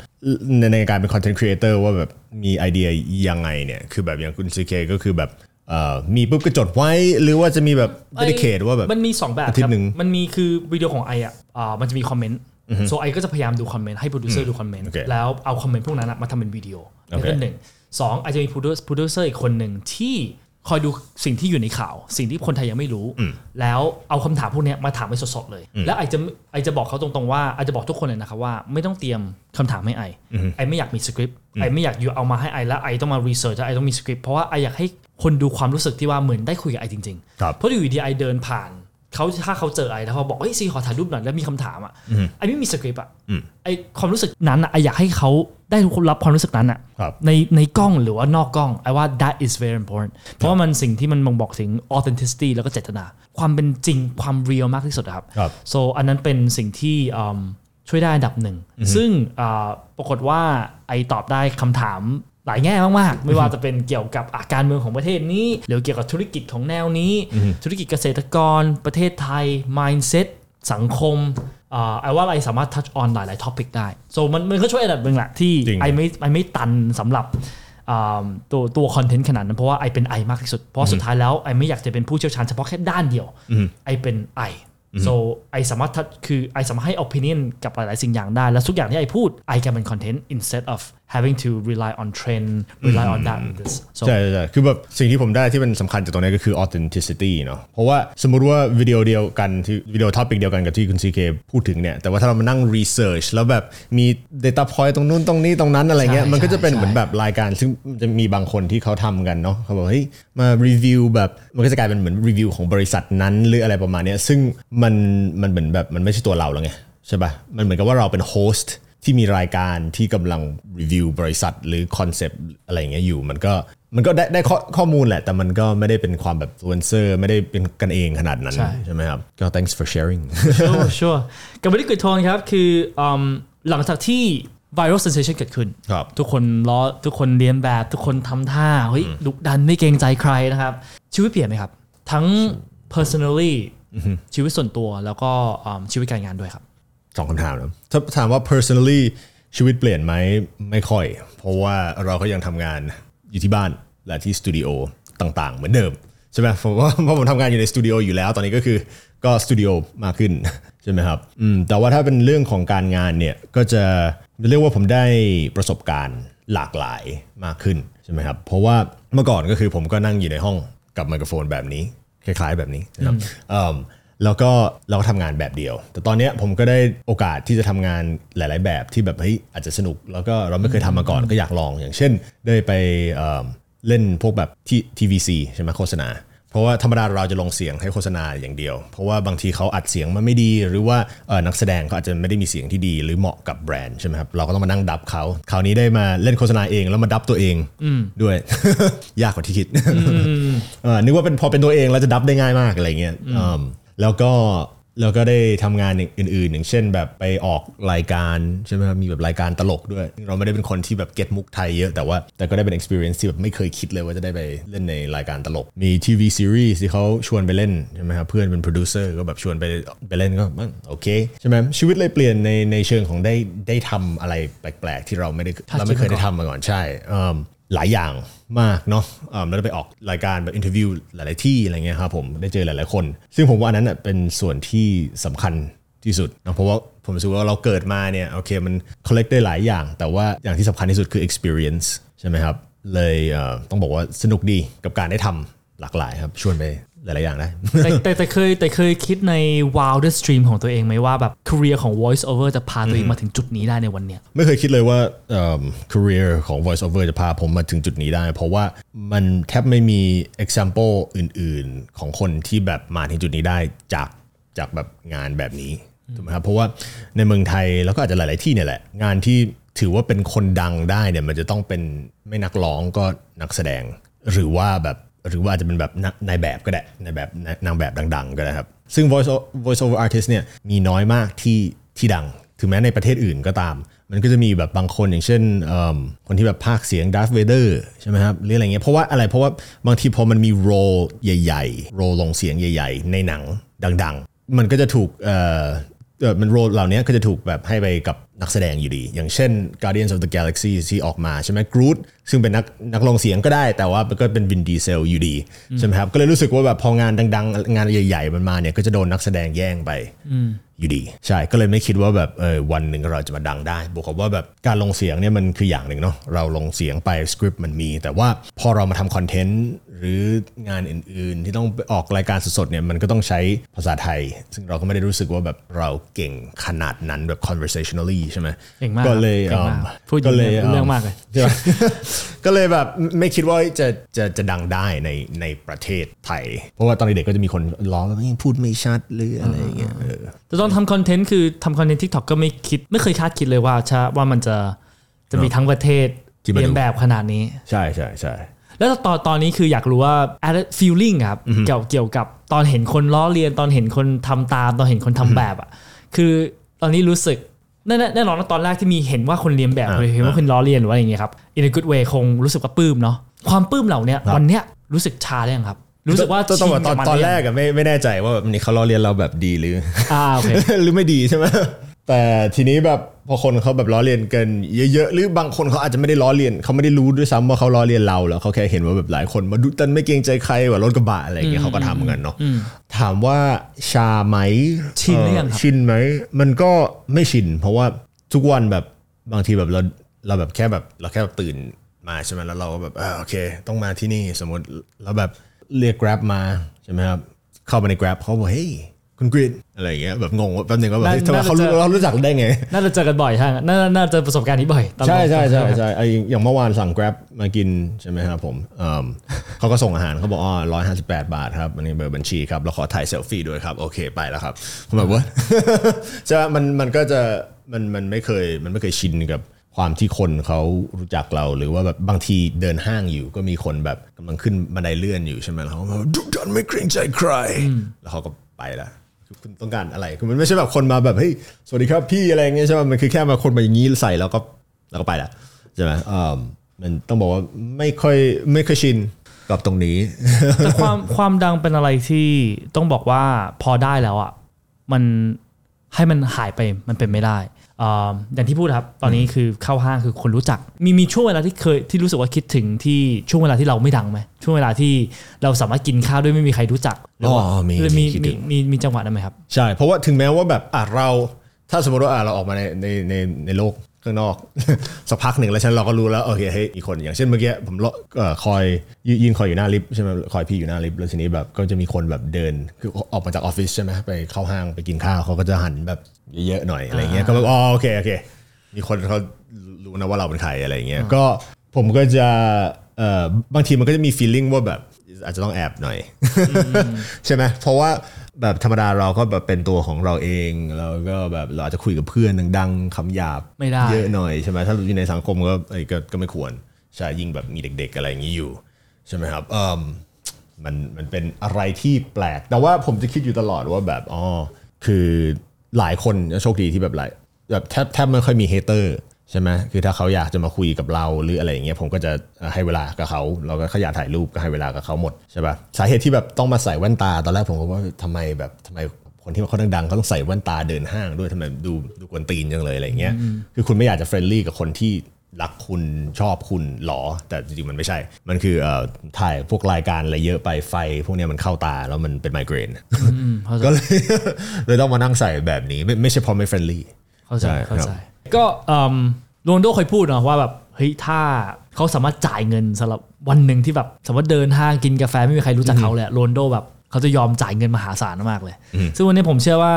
ในในการเป็น content creator ว่าแบบมีไอเดียยังไงเนี่ย คือแบบอย่างคุณ CK ก็คือแบบเอ่อมีปุ๊บก็จดไว้หรือว่าจะมีแบบ dedicate ว่าแบบมันมี 2 แบบอาทิตคย์รับหนึ่งมันมีคือวิดีโอของ I อะอ่ามันจะมีคอมเมนต์ so I ก็จะพยายามดูคอมเมนต์ให้โปรดิวเซอร์ดูคอมเมนต์โอเคแล้วเอาคอมเมนต์พวกนั้นอะมาทำเป็นวิดีโอโอเคนี่เป็นหนึ่งสองอาจจะมีโปรดิวเซอร์อีกคนหนึ่งที่ คอยดูสิ่งที่อยู่ในข่าว สิ่งที่คนไทยยังไม่รู้ แล้วเอาคำถามพวกเนี้ยมาถามไปสดๆเลย แล้ว I จะ I จะบอกเขาตรงๆว่า I จะบอกทุกคนเลยนะครับว่าไม่ต้องเตรียมคำถามให้ I I ไม่อยากมีสคริปต์ I ไม่อยากอยู่เอามาให้ I แล้ว I ต้องมา research แล้ว I ต้องมีสคริปต์เพราะว่า I อยากให้คนดูความรู้สึกที่ว่าเหมือนได้คุยกับ I จริงๆครับเพราะอยู่ดี I เดินผ่านเขาถ้าเขาเจอ I แล้วเขาบอกเฮ้ยซีขอถ่ายรูปหน่อยแล้วมีคำถามอะ I ไม่มีสคริปต์อะ I ความรู้สึกนั้นอะ I อยากให้เขา ได้รับความรู้สึกนั้นอะครับในในกล้องหรือว่านอกกล้อง I ว่า that is very important เพราะว่ามันสิ่งที่มันบ่งบอกถึง authenticity แล้วก็เจตนา ความเป็นจริงความ real มากที่สุดอะครับครับ so อันนั้นเป็นสิ่งที่อืมช่วยได้อันดับหนึ่ง ซึ่งอ่าปรากฏว่าไอตอบได้คำถามหลายแง่มากๆ ไม่ว่าจะเป็นเกี่ยวกับอาการเมืองของประเทศนี้ หรือเกี่ยวกับธุรกิจของแนวนี้ ธุรกิจเกษตรกร ประเทศไทย mindset สังคมอ่า ไอว่าไอสามารถ touch on หลายๆ topic ได้ so มันมันก็ช่วยอันดับหนึ่งแหละที่จริงไอไม่ไอไม่ตันสำหรับอ่าตัวตัวคอนเทนต์ขนาดนั้นเพราะว่าไอเป็นไอมากที่สุด เพราะสุดท้ายแล้วไอไม่อยากจะเป็นผู้เชี่ยวชาญเฉพาะแค่ด้านเดียวไอเป็นไอ so ไอสามารถ touch คือไอสามารถให้ opinion กับหลาย ๆ สิ่งอย่างได้ แล้วทุกอย่างที่ I พูด I can เป็น content instead of having to rely on trend rely on that and this so ใช่ใช่ใช่คือแบบสิ่งที่ผมได้ที่มันสำคัญจากตรงนี้ก็คือ authenticity เนาะเพราะว่าสมมุติว่าวิดีโอเดียวกันที่วิดีโอ topic เดียวกันกับที่คุณ CK พูดถึงเนี่ยแต่ว่าถ้าเรามานั่ง research แล้วแบบมี data point ตรงนู้นตรงนี้ตรงนั้นอะไรเงี้ยใช่มันก็จะเป็นใช่เหมือนแบบรายการ ซึ่งมันจะมีบางคนที่เขาทำกันเนาะเขาบอกเฮ้ยมารีวิวแบบมันก็จะกลายเป็นเหมือนรีวิวของบริษัทนั้นหรืออะไรประมาณเนี้ยซึ่งมันมันเหมือนแบบมันไม่ใช่ตัวเราแล้วไงใช่ปะมันเหมือนกับว่าเราเป็น host ที่มีรายการที่กำลังรีวิวบริษัทหรือคอนเซปต์อะไรอย่างเงี้ยอยู่ มันก็มันก็ได้ได้ข้อข้อมูลแหละ แต่มันก็ไม่ได้เป็นความแบบฟลูเอนเซอร์ไม่ได้เป็นกันเองขนาดนั้น ใช่ ใช่ไหมครับ ก็ thanks for sharing sure sure กับวิดีโอโทนครับ คืออืมหลังจากที่ viral sensation เกิดขึ้น ครับ ทุกคนล้อทุกคนเรียนแบบทุกคนทำท่าเฮ้ยดุดันไม่เกรงใจใครนะครับ ชีวิตเปลี่ยนไหมครับ ทั้ง personally ชีวิตส่วนตัวแล้วก็อืมชีวิตการงานด้วยครับ สองคำถามนะถ้าถามว่า personally ชีวิตเปลี่ยนไหมไม่ค่อย เพราะว่าเราก็ยังทำงานอยู่ที่บ้านและที่สตูดิโอต่างๆ เหมือนเดิมใช่ไหมผมว่าเพราะผมทำงานอยู่ในสตูดิโออยู่แล้ว ตอนนี้ก็คือก็สตูดิโอมากขึ้นใช่ไหมครับอืมแต่ว่าถ้าเป็นเรื่องของการงานเนี่ยก็จะเรียกว่าผมได้ประสบการณ์หลากหลายมากขึ้นใช่ไหมครับเพราะว่าเมื่อก่อนก็คือผมก็นั่งอยู่ในห้องกับไมโครโฟนแบบนี้คล้ายๆแบบนี้นะครับเอิ่ม แล้วก็เราก็ทำงานแบบเดียว แต่ตอนเนี้ยผมก็ได้โอกาสที่จะทำงานหลาย ๆ แบบที่แบบเฮ้ยอาจจะสนุก แล้วก็เราไม่เคยทำมาก่อนก็อยากลอง อย่างเช่น ได้ไปเอิ่มเล่นพวกแบบที่ TVC ใช่ไหมโฆษณา เพราะว่าธรรมดาเราจะลงเสียงให้โฆษณาอย่างเดียว เพราะว่าบางทีเขาอัดเสียงมาไม่ดี หรือว่าเอ่อนักแสดงเขาอาจจะไม่ได้มีเสียงที่ดี หรือเหมาะกับแบรนด์ใช่ไหมครับเราก็ต้องมานั่ง dub เขาคราวนี้ได้มาเล่นโฆษณาเองแล้วมา dub ตัวเองด้วย ยากกว่าที่คิด เออนึกว่าเป็นพอเป็นตัวเองแล้วจะ dub ได้ง่ายมากอะไรเงี้ยอืม แล้วก็แล้วก็ได้ทำงานอื่นๆ อย่างเช่น แบบไปออกรายการใช่ไหมครับมีแบบรายการตลกด้วย เราไม่ได้เป็นคนที่แบบ get มุกไทยเยอะแต่ว่าแต่ก็ได้เป็น experience ที่แบบไม่เคยคิดเลยว่าจะได้ไปเล่นในรายการตลก มีทีวีซีรีส์ที่เขาชวนไปเล่นใช่ไหมครับเพื่อนเป็นโปรดิวเซอร์ก็แบบชวนไปไปเล่นก็โอเคใช่ไหมชีวิตเลยเปลี่ยนในในเชิงของได้ได้ทำอะไรแปลกๆ ที่เราไม่ได้เราไม่เคยได้ทำมาก่อนใช่อืม หลายอย่างมากเนาะอ่าแล้วไปออกรายการแบบอินเทอร์วิวหลาย ๆ ที่อะไรเงี้ยครับผมได้เจอหลาย ๆ คน ซึ่งผมว่าอันนั้นเป็นส่วนที่สำคัญที่สุดนะเพราะว่าผมรู้สึกว่าเราเกิดมาเนี่ยโอเคมัน collect ได้หลายอย่าง แต่ว่าอย่างที่สำคัญที่สุดคือ experience ใช่ไหมครับ เลยต้องบอกว่าสนุกดีกับการได้ทำหลากหลายครับชวนไป หลายๆอย่างได้แต่แต่แต่เคยแต่เคยคิดใน wildest dream ของตัวเองไหมว่าแบบ career ของ voice over จะพาตัวเองมาถึงจุดนี้ได้ในวันเนี้ยไม่เคยคิดเลยว่าเอิ่ม career ของ voice over จะพาผมมาถึงจุดนี้ได้ เพราะว่ามันแทบไม่มี example อื่นๆ ของคนที่แบบมาถึงจุดนี้ได้จากจากแบบงานแบบนี้ถูกไหมครับเพราะว่าในเมืองไทยแล้วก็อาจจะหลาย ๆที่เนี่ยแหละ งานที่ถือว่าเป็นคนดังได้เนี่ยมันจะต้องเป็นไม่นักร้องก็นักแสดง หรือว่าแบบ หรือว่าอาจจะเป็นแบบนายแบบก็ได้นายแบบนางแบบดัง ๆ ก็ได้ครับ ซึ่ง voice voice over artist เนี่ยมีน้อยมากที่ที่ดัง ถึงแม้ในประเทศอื่นก็ตาม มันก็จะมีแบบบางคนอย่างเช่นคนที่แบบพากเสียงดาร์ h เวเดอร์ใช่ไหมครับหรืออะไรเงี้ยเพราะว่าอะไรเพราะว่าบางทีพอมันมี role ใหญ่ๆ role ลงเสียงใหญ่ ๆ ในหนังดัง ๆ มันก็จะถูก มัน role เหล่านี้ก็จะถูกแบบให้ไปกับนักแสดงอยู่ดี อย่างเช่น Guardians of the Galaxy ที่ออกมาใช่ไหมกรูดซึ่งเป็นนักนักลงเสียงก็ได้ แต่ว่ามันก็เป็นวินดีเซลอยู่ดีใช่ไหมครับก็เลยรู้สึกว่าแบบพองานดัง ๆ งานใหญ่ ๆ มันมาเนี่ยก็จะโดนนักแสดงแย่งไป อยู่ดี ใช่ก็เลยไม่คิดว่าแบบเออวันหนึ่งเราจะมาดังได้บวกกับว่าแบบการลงเสียงเนี่ยมันคืออย่างหนึ่งเนาะเราลงเสียงไปสคริปต์มันมี แต่ว่าพอเรามาทำคอนเทนต์หรืองานอื่น ๆ ที่ต้องไปออกรายการสดๆเนี่ยมันก็ต้องใช้ภาษาไทย ซึ่งเราก็ไม่ได้รู้สึกว่าแบบเราเก่งขนาดนั้นแบบ conversationally ใช่ไหมเก่งมากก็เลยเก่งมากอืมพูดก็เลยรู้เรื่องมากเลยใช่ปะก็เลยแบบไม่คิดว่าจะจะจะดังได้ในในประเทศไทย เพราะว่าตอนเด็กๆก็จะมีคนล้อว่าพูดไม่ชัดหรืออะไรอย่างเงี้ยเออแต่ตอนทำคอนเทนต์คือทำคอนเทนต์ TikTok ก็ไม่คิด ไม่เคยคาดคิดเลยว่าชาว่ามันจะจะมีทั้งประเทศที่มาดูเรียนแบบขนาดนี้ ใช่ใช่ใช่แล้วตอนตอนนี้คืออยากรู้ว่า added feeling ครับเกี่ยวเกี่ยวกับตอนเห็นคนล้อเลียนตอนเห็นคนทำตามตอนเห็นคนทำแบบอะ คือตอนนี้รู้สึกแน่แน่แน่นอนว่าตอนแรกที่มีเห็นว่าคนเลียนแบบอ่าเห็นว่าคนล้อเลียนหรือว่าอย่างเงี้ยครับ in a good way คงรู้สึกว่าปลื้มเนาะความปลื้มเหล่าเนี้ยครับวันเนี้ยรู้สึกชาได้ยังครับ รู้สึกว่าต้องต้องบอกตอนชิบมัตอนหแรยังกอะไม่ไม่แน่ใจว่าแบบนี่เขาล้อเลียนเราแบบดีหรืออ่าโอเคหรือไม่ดีใช่ไหมแต่ทีนี้แบบพอคนเขาแบบล้อเลียนกันเยอะๆหรือบางคนเขาอาจจะไม่ได้ล้อเลียนเขาไม่ได้รู้ด้วยซ้ำว่าเขาล้อเลียนเราแล้วเขาแค่เห็นว่าแบบหลายคนมาดูตันไม่เกรงใจใครว่ารถกระบะอะไรอย่างเงี้ยเขาก็ทำกันเนาะถามว่าชาไหมชินหรือยังครับชินไหมมันก็ไม่ชิน เพราะว่าทุกวันแบบบางทีแบบเราเราแบบแค่แบบเราแค่แบบตื่นมาใช่ไหมแล้วเราก็แบบอ่าโอเค ต้องมาที่นี่สมมติแล้วแบบ เรียก Grab มาใช่ไหมครับเข้ามาใน Grab เขาบอกเฮ้ยคุณกรีนอะไรอย่างเงี้ยแบบงงว่าแป๊บนึงก็แบบเฮ้ยทำไมน่าเขาจะรู้เรารู้จักได้ไง น่าจะเจอกันบ่อยใช่ไหมน่าน่าจะประสบการณ์นี้บ่อยตอนใช่ใช่ใช่ตอนใช่ไออย่างเมื่อวานสั่ง Grab มากินใช่ไหมครับผมเอิ่มเขาก็ส่งอาหารเขาบอกอ๋อร้อยห้าสิบแปดบาทครับอันนี้เบอร์บัญชีครับแล้วขอถ่ายเซลฟี่ด้วยครับ โอเคไปแล้วครับผมแบบว่าใช่ไหมมันมันก็จะมันมันไม่เคยมันไม่เคยชินกับ ความที่คนเขารู้จักเราหรือว่าแบบบางทีเดินห้างอยู่ ก็มีคนแบบกำลังขึ้นบันไดเลื่อนอยู่ใช่ไหมแล้วเขาก็แบบดุดันไม่เกรงใจใคร แล้วเขาก็ไปละคือคุณต้องการอะไรคือมันไม่ใช่แบบคนมาแบบเฮ้ยสวัสดีครับพี่อะไรเงี้ยใช่ไหมมันคือแค่มาคนมาอย่างนี้ใส่แล้วก็แล้วก็ไปละใช่ไหมอ่ามันต้องบอกว่าไม่ค่อยไม่ค่อยชินกับตรงนี้ แต่ความความดังเป็นอะไรที่ต้องบอกว่าพอได้แล้วอะมันให้มันหายไปมันเป็นไม่ได้ อ่าอย่างที่พูดครับ ตอนนี้คือเข้าห้างคือคนรู้จัก มีมีช่วงเวลาที่เคยที่รู้สึกว่าคิดถึงที่ช่วงเวลาที่เราไม่ดังไหมช่วงเวลาที่เราสามารถกินข้าวด้วยไม่มีใครรู้จักหรือว่าอ๋อมีหรือมีคิดมีถึงมีมีจังหวะนั้นไหมครับ ใช่ เพราะว่าถึงแม้ว่าแบบอะเราถ้าสมมติว่าอะเราออกมาในในในในโลก ข้างนอกสักพักหนึ่งแล้วฉันเราก็รู้แล้วโอเคเฮ้ยอีกคนอย่างเช่นเมื่อกี้ผมรอเอ่อคอยยืยืนคอยอยู่หน้าลิฟต์ใช่ไหมคอยพี่อยู่หน้าลิฟต์แล้วทีนี้แบบก็จะมีคนแบบเดินคือออกมาจากออฟฟิศใช่ไหมไปเข้าห้างไปกินข้าวเขาก็จะหันแบบเยอะๆหน่อยอะไรเงี้ยก็แบบอ๋อโอเคโอเค มีคนเขารู้นะว่าเราเป็นใครอะไรเงี้ยก็ผมก็จะเอ่อบางทีมันก็จะมี feeling ว่าแบบ อาจจะต้องแอบหน่อยใช่ไหมเพราะว่าแบบธรรมดาเราก็แบบเป็นตัวของเราเองเราก็แบบเราอาจจะคุยกับเพื่อนดังๆคำหยาบไม่ได้เยอะหน่อยใช่ไหมถ้าอยู่ในสังคมก็เอ้ยก็ก็ไม่ควรใช่ยิ่งแบบมีเด็ก ๆ อะไรอย่างนี้อยู่ใช่ไหมครับเอมมันมันเป็นอะไรที่แปลก แต่ว่าผมจะคิดอยู่ตลอดว่าแบบอ๋อคือหลายคนโชคดีที่แบบหลายแบบแทบแทบไม่ค่อยมีเฮเตอร์ ใช่ไหมคือถ้าเขาอยากจะมาคุยกับเราหรืออะไรอย่างเงี้ยผมก็จะให้เวลากับเขาเราก็เขาอยากถ่ายรูปก็ให้เวลากับเขาหมดใช่ปะสาเหตุที่แบบต้องมาใส่แว่นตาตอนแรกผมก็ว่าทำไมแบบทำไมคนที่เขาดังๆเขาต้องใส่แว่นตาเดินห้างด้วยทำไมดูดูกวนตีนจังเลยอะไรอย่างเงี้ยคือคุณไม่อยากจะ friendly กับคนที่รักคุณชอบคุณหรอ แต่จริงๆมันไม่ใช่ มันคือเอ่อถ่ายพวกรายการอะไรเยอะไปไฟ พวกเนี้ยมันเข้าตาแล้วมันเป็นไมเกรนเข้าใจก็เลยเลยต้องมานั่งใส่แบบนี้ไม่ไม่ใช่เพราะไม่ friendly เข้าใจใช่เข้าใจครับ ก็โรนโดเคยพูดเนาะว่าแบบเฮ้ยถ้าเขาสามารถจ่ายเงินสำหรับวันหนึ่งที่แบบสมมติเดินห้างกินกาแฟไม่มีใครรู้จักเขาเลยโรนโดแบบเขาจะยอมจ่ายเงินมหาศาลมากเลย ซึ่งวันนี้ผมเชื่อว่า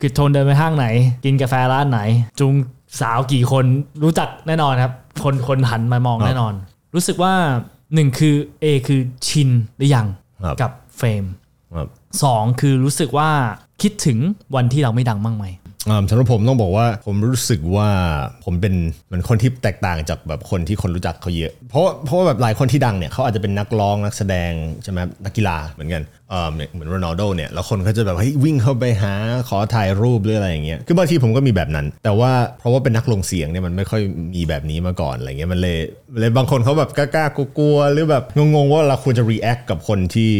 คือโทนเดินไปห้างไหน กินกาแฟร้านไหน จุงสาวกี่คนรู้จักแน่นอนครับ คนคนหันมามองแน่นอน รู้สึกว่าหนึ่งคือ A คือชินหรือยังครับกับเฟรมครับสองคือรู้สึกว่าคิดถึงวันที่เราไม่ดังบ้างไหมอ่า สำหรับผมต้องบอกว่าผมรู้สึกว่าผมเป็นเหมือนคนที่แตกต่างจากแบบคนที่คนรู้จักเขาเยอะ เพราะเพราะว่าแบบหลายคนที่ดังเนี่ยเขาอาจจะเป็นนักร้องนักแสดงใช่ไหมนักกีฬาเหมือนกัน เอ่อเหมือนโรนัลโดเนี่ยแล้วคนก็จะแบบเฮ้ยวิ่งเข้าไปหาขอถ่ายรูปหรืออะไรอย่างเงี้ยคือบางทีผมก็มีแบบนั้น แต่ว่าเพราะว่าเป็นนักลงเสียงเนี่ยมันไม่ค่อยมีแบบนี้มาก่อนอะไรเงี้ยมันเลยเลยบางคนเขาแบบกล้ากลัวหรือแบบงงๆว่าเราควรจะ react กับคนที่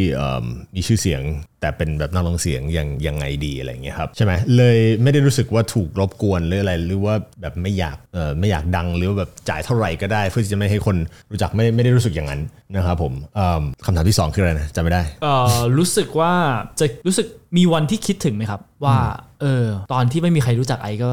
มีชื่อเสียงแต่เป็นแบบนักลงเสียงยังยังไงดีอะไรเงี้ยครับใช่ไหมเลยไม่ได้รู้สึกว่าถูกรบกวนหรืออะไรหรือว่าแบบไม่อยากเออไม่อยากดังหรือแบบจ่ายเท่าไหร่ก็ได้ เพื่อที่จะไม่ให้คนรู้จักไม่ไม่ได้รู้สึกอย่างนั้น นะครับผมคำถามที่สองคืออะไรนะจำไม่ได้รู้สึกว่าจะรู้สึก มีวันที่คิดถึงไหมครับ ว่า เออ ตอนที่ไม่มีใครรู้จักไอก็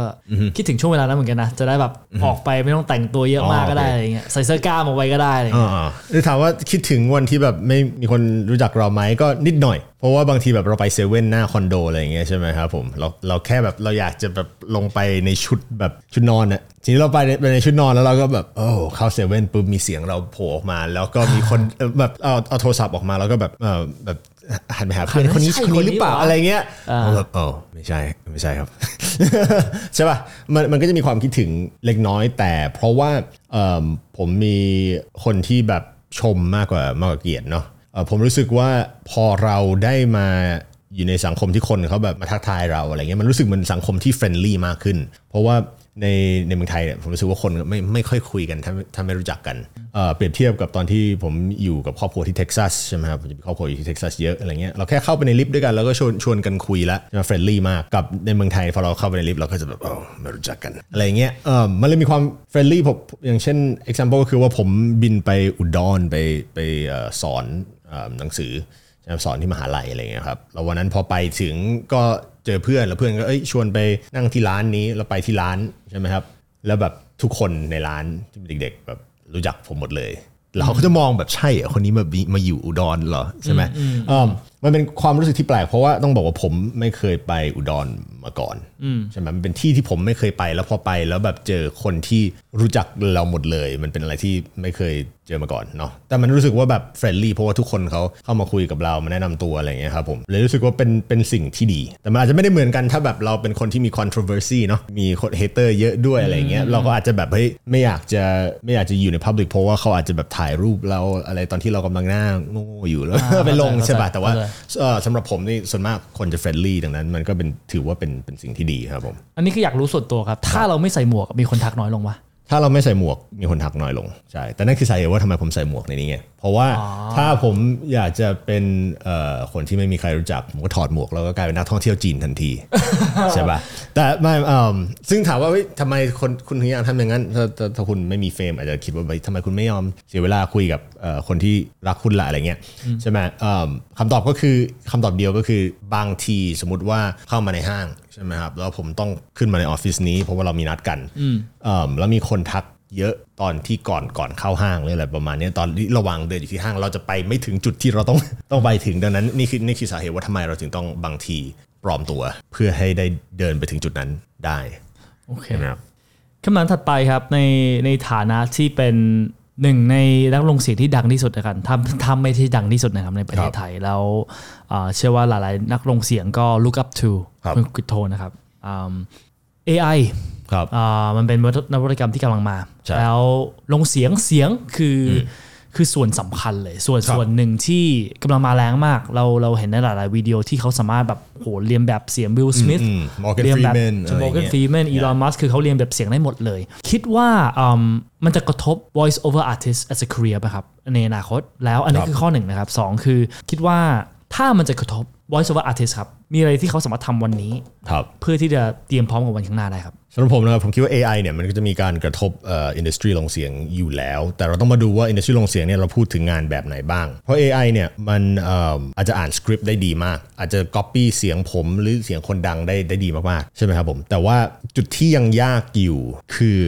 คิดถึงช่วงเวลานั้นเหมือนกันนะจะได้แบบออกไปไม่ต้องแต่งตัวเยอะมากอ๋อก็ได้โอเคอะไรเงี้ยใส่เสื้อกล้ามออกไปก็ได้อะไรเงี้ยอ่าๆหรือถามว่าคิดถึงวันที่แบบไม่มีคนรู้จักเราไหมก็นิดหน่อย เพราะว่าบางทีแบบเราไปเซเว่นหน้าคอนโดอะไรอย่างเงี้ยใช่ไหมครับผมเราเราแค่แบบเราอยากจะแบบลงไปในชุดแบบชุดนอนอะทีนี้เราไปในไปในชุดนอนแล้วเราก็แบบโอ้เข้าเซเว่นปุ๊บมีเสียงเราโผล่ออกมา แล้วก็มีคนเอ่อแบบเอาเอาโทรศัพท์ออกมาแล้วก็แบบเออแบบ หันไปหาเพื่อนคนนี้ใช่คนนี้หรือเปล่าคนนี้เหรอออะไรเงี้ยเราแบบโอ้ไม่ใช่ไม่ใช่ครับใช่ป่ะมันมันก็จะมีความคิดถึงเล็กน้อย แต่เพราะว่าเอิ่มผมมีคนที่แบบชมมากกว่ามากกว่าเกลียดเนาะเอ่อผมรู้สึกว่าพอเราได้มาอยู่ในสังคมที่คนเขาแบบมาทักทายเราอะไรเงี้ยมันรู้สึกเหมือนสังคมที่ friendly มากขึ้น เพราะว่า ในในเมืองไทยเนี่ยผมรู้สึกว่าคนไม่ไม่ค่อยคุยกันถ้าถ้าไม่รู้จักกันเปรียบเทียบกับตอนที่ผมอยู่กับครอบครัวที่เท็กซัสใช่ไหมครับผมจะมีครอบครัวอยู่ที่เท็กซัสเยอะอะไรเงี้ยเราแค่เข้าไปในลิฟต์ด้วยกันแล้วก็ชวนชวนกันคุยแล้วจะ friendly มากกับในเมืองไทยพอเราเข้าไปในลิฟต์เราก็จะแบบอ๋อไม่รู้จักกันอะไรเงี้ยเออมันเลยมีความ friendly ผมอย่างเช่น example ก็คือว่าผมบินไปอุดรไปไปสอนหนังสือ สอนที่มหาลัยอะไรเงี้ยครับแล้ววันนั้นพอไปถึงก็เจอเพื่อนแล้วเพื่อนก็เอ้ยชวนไปนั่งที่ร้านนี้เราไปที่ร้านใช่ไหมครับ แล้วแบบทุกคนในร้านที่เป็นเด็ก ๆ แบบรู้จักผมหมดเลยแล้วเขาก็จะมองแบบใช่เหรอคนนี้มาบิมาอยู่อุดรเหรอใช่ไหมอ่ามันเป็นความรู้สึกที่แปลกเพราะว่าต้องบอกว่าผมไม่เคยไปอุดรมาก่อนใช่ไหมมันเป็นที่ที่ผมไม่เคยไป แล้วพอไปแล้วแบบเจอคนที่รู้จักเราหมดเลย มันเป็นอะไรที่ไม่เคยเจอมาก่อนเนาะแต่มันรู้สึกว่าแบบ friendly เพราะว่าทุกคนเขาเข้ามาคุยกับเรามาแนะนำตัวอะไรอย่างเงี้ยครับผมเลยรู้สึกว่าเป็นเป็นสิ่งที่ดี แต่มันอาจจะไม่ได้เหมือนกันถ้าแบบเราเป็นคนที่มี controversy เนาะมีคน hater เยอะด้วยอะไรอย่างเงี้ยเราก็อาจจะแบบเฮ้ยไม่อยากจะไม่อยากจะอยู่ใน public เพราะว่าเขาอาจจะแบบถ่ายรูปเราอะไรตอนที่เรากำลังหน้าโง่ๆอยู่แล้วไปลงใช่ป่ะแต่ว่าเข้าใจเอ่อสำหรับผมนี่ส่วนมากคนจะ friendly ดังนั้น มันก็เป็นถือว่าเป็นเป็นสิ่งที่ดีครับผม อันนี้คืออยากรู้ส่วนตัวครับ ถ้าเราไม่ใส่หมวกมีคนทักน้อยลงวะถ้าเราไม่ใส่หมวกมีคนทักน้อยลงใช่แต่นั่นคือสาเหตุว่าทำไมผมใส่หมวกในนี้ไงเพราะว่าถ้าผมอยากจะเป็นเอ่อคนที่ไม่มีใครรู้จัก ผมก็ถอดหมวกแล้วก็กลายเป็นนักท่องเที่ยวจีนทันทีใช่ป่ะแต่ไม่เอิ่มซึ่งถามว่าเฮ้ยทำไมคนคุณถึงอยากทำอย่างนั้นถ้าถ้าถ้าคุณไม่มี fame อาจจะคิดว่าเฮ้ยทำไมคุณไม่ยอมเสียเวลาคุยกับเอ่อคนที่รักคุณละอะไรเงี้ยใช่ไหมเอิ่มคำตอบก็คือคำตอบเดียวก็คือบางทีสมมติว่าเข้ามาในห้างใช่ไหมครับแล้วผมต้องขึ้นมาในออฟฟิศนี้เพราะว่าเรามีนัดกันเอิ่มแล้วมีคนทัก เยอะตอนที่ก่อนก่อนเข้าห้างหรืออะไรประมาณเนี้ยตอนที่ระหวังเดินอยู่ที่ห้างเราจะไปไม่ถึงจุดที่เราต้องต้องไปถึงดังนั้นนี่คือนี่คือสาเหตุว่าทำไมเราถึงต้องบางทีปลอมตัว เพื่อให้ได้เดินไปถึงจุดนั้นได้โอเคนะครับคำถามถัดไปครับในในฐานะที่เป็นหนึ่งในนักลงเสียงที่ดังที่สุดนะครับถ้าถ้าไม่ที่ดังที่สุดนะครับในประเทศไทยแล้วอ่าเชื่อว่าหลาย ๆ นักลงเสียงก็ look up to ครับคุณ Krittone นะครับอ่า AI ครับอ่ามันเป็นนวัตกรรมที่กำลังมาใช่แล้วลงเสียงเสียงคืออคือส่วนสำคัญเลย ส่วนครับส่วนหนึ่งที่กำลังมาแรงมาก เราเราเห็นในหลาย ๆ วิดีโอที่เขาสามารถแบบโหเลียนแบบเสียงวิลสมิธอืม Morgan เลียนแบบ Freeman อะไรมอร์แกนเงี้ยฟรีแมนอีลอนมัสคือเขาเลียนแบบเสียงได้หมดเลย คิดว่าอืมมันจะกระทบ voice over artist as a career ป่ะครับ ในอนาคต แล้วอันนี้ครับคือข้อหนึ่งนะครับสองคือคิดว่าถ้ามันจะกระทบ voice over artist ครับ มีอะไรที่เขาสามารถทำวันนี้ ครับเพื่อที่จะเตรียมพร้อมกับวันข้างหน้าได้ครับ สำหรับผมนะครับผมคิดว่า AI เนี่ยมันก็จะมีการกระทบเอ่ออินดัสทรีลงเสียงอยู่แล้ว แต่เราต้องมาดูว่าอินดัสทรีลงเสียงเนี่ยเราพูดถึงงานแบบไหนบ้าง เพราะ AI เนี่ยมันเอ่ออาจจะอ่านสคริปต์ได้ดีมาก อาจจะ Copy เสียงผมหรือเสียงคนดังได้ได้ดีมากๆใช่ไหมครับผมแต่ว่าจุดที่ยังยากอยู่คือ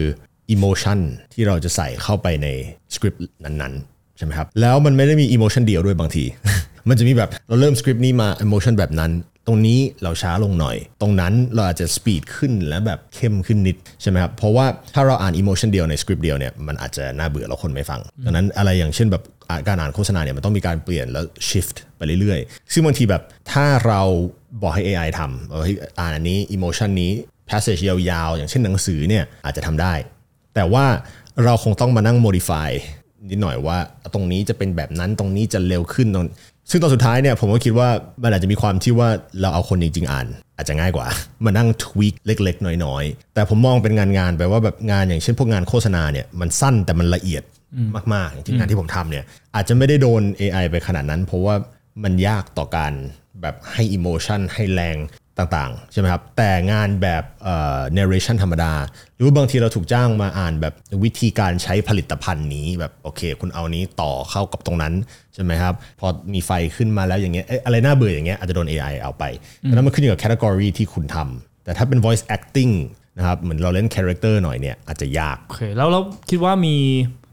emotion ที่เราจะใส่เข้าไปในสคริปต์นั้นๆใช่ไหมครับแล้วมันไม่ได้มี emotion เดียวด้วยบางที มันจะมีแบบเราเริ่มสคริปต์นี้มา emotion แบบนั้น ตรงนี้เราช้าลงหน่อย ตรงนั้นเราอาจจะสปีดขึ้นและแบบเข้มขึ้นนิดใช่ไหมครับเพราะว่าถ้าเราอ่าน emotion เดียวในสคริปต์เดียวเนี่ยมันอาจจะน่าเบื่อแล้วคนไม่ฟังดังนั้นอะไรอย่างเช่นแบบอ่าการอ่านโฆษณาเนี่ยมันต้องมีการเปลี่ยนแล้ว shift ไปเรื่อยๆ ซึ่งบางทีแบบถ้าเราบอกให้ AI ทำเออให้อ่านอันนี้ emotion นี้ passage ยาวๆ อย่างเช่นหนังสือเนี่ยอาจจะทำได้ แต่ว่าเราคงต้องมานั่ง modify นิดหน่อยว่าตรงนี้จะเป็นแบบนั้นตรงนี้จะเร็วขึ้นตรง ซึ่งตอนสุดท้ายเนี่ยผมก็คิดว่ามันอาจจะมีความที่ว่าเราเอาคนจริงๆอ่าน อาจจะง่ายกว่า มานั่งทวีคเล็กๆ น้อยๆ แต่ผมมองเป็นงานงานๆไปว่าแบบงานอย่างเช่นพวกงานโฆษณาเนี่ยมันสั้นแต่มันละเอียดมากๆอย่างที่งานที่ผมทำเนี่ยอาจจะไม่ได้โดน AI ไปขนาดนั้น เพราะว่ามันยากต่อการแบบให้อิโมชันให้แรง ต่างๆ ใช่ไหมครับ แต่งานแบบเอ่อ narration ธรรมดา หรือว่าบางทีเราถูกจ้างมาอ่านแบบวิธีการใช้ผลิตภัณฑ์นี้แบบโอเค คุณเอานี้ต่อเข้ากับตรงนั้น ใช่ไหมครับ พอมีไฟขึ้นมาแล้วอย่างเงี้ยเอ๊ะอะไรน่าเบื่ออย่างเงี้ยอาจจะโดน AI เอาไปดังนั้นมันขึ้นอยู่กับ category ที่คุณทำแต่ถ้าเป็น voice acting นะครับเหมือนเราเล่น character หน่อยเนี่ยอาจจะยากโอเคแล้วเราคิดว่ามี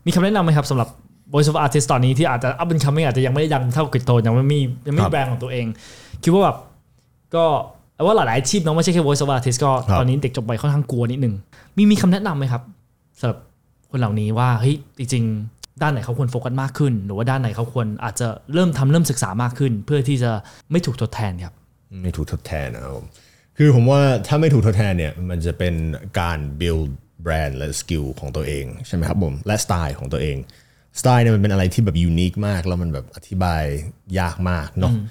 มีคำแนะนำไหมครับสำหรับ voice of artist ตอนนี้ที่อาจจะ up and coming อาจจะยังไม่ได้ดังเท่ากริดโตนยังไม่มียังไม่ครัมีบแบรนด์ของตัวเอง คิดว่าแบบก็ เอาว่าหลายๆอาชีพเนาะไม่ใช่แค่ voice of artist ก็ครับตอนนี้เด็กจบไปค่อนข้างกลัวนิดนึงมีมีคำแนะนำไหมครับสำหรับคนเหล่านี้ว่าเฮ้ยจริงๆ ด้านไหนเขาควรโฟกัสมากขึ้น หรือว่าด้านไหนเขาควรอาจจะเริ่มทำเริ่มศึกษามากขึ้น เพื่อที่จะไม่ถูกทดแทนครับไม่ถูกทดแทนนะครับผมคือผมว่าถ้าไม่ถูกทดแทนเนี่ยมันจะเป็นการ build แบรนด์และ skill ของตัวเองใช่ไหมครับผมและสไตล์ของตัวเองสไตล์เนี่ยมันเป็นอะไรที่แบบ unique มาก แล้วมันแบบอธิบายยากมากเนาะอืม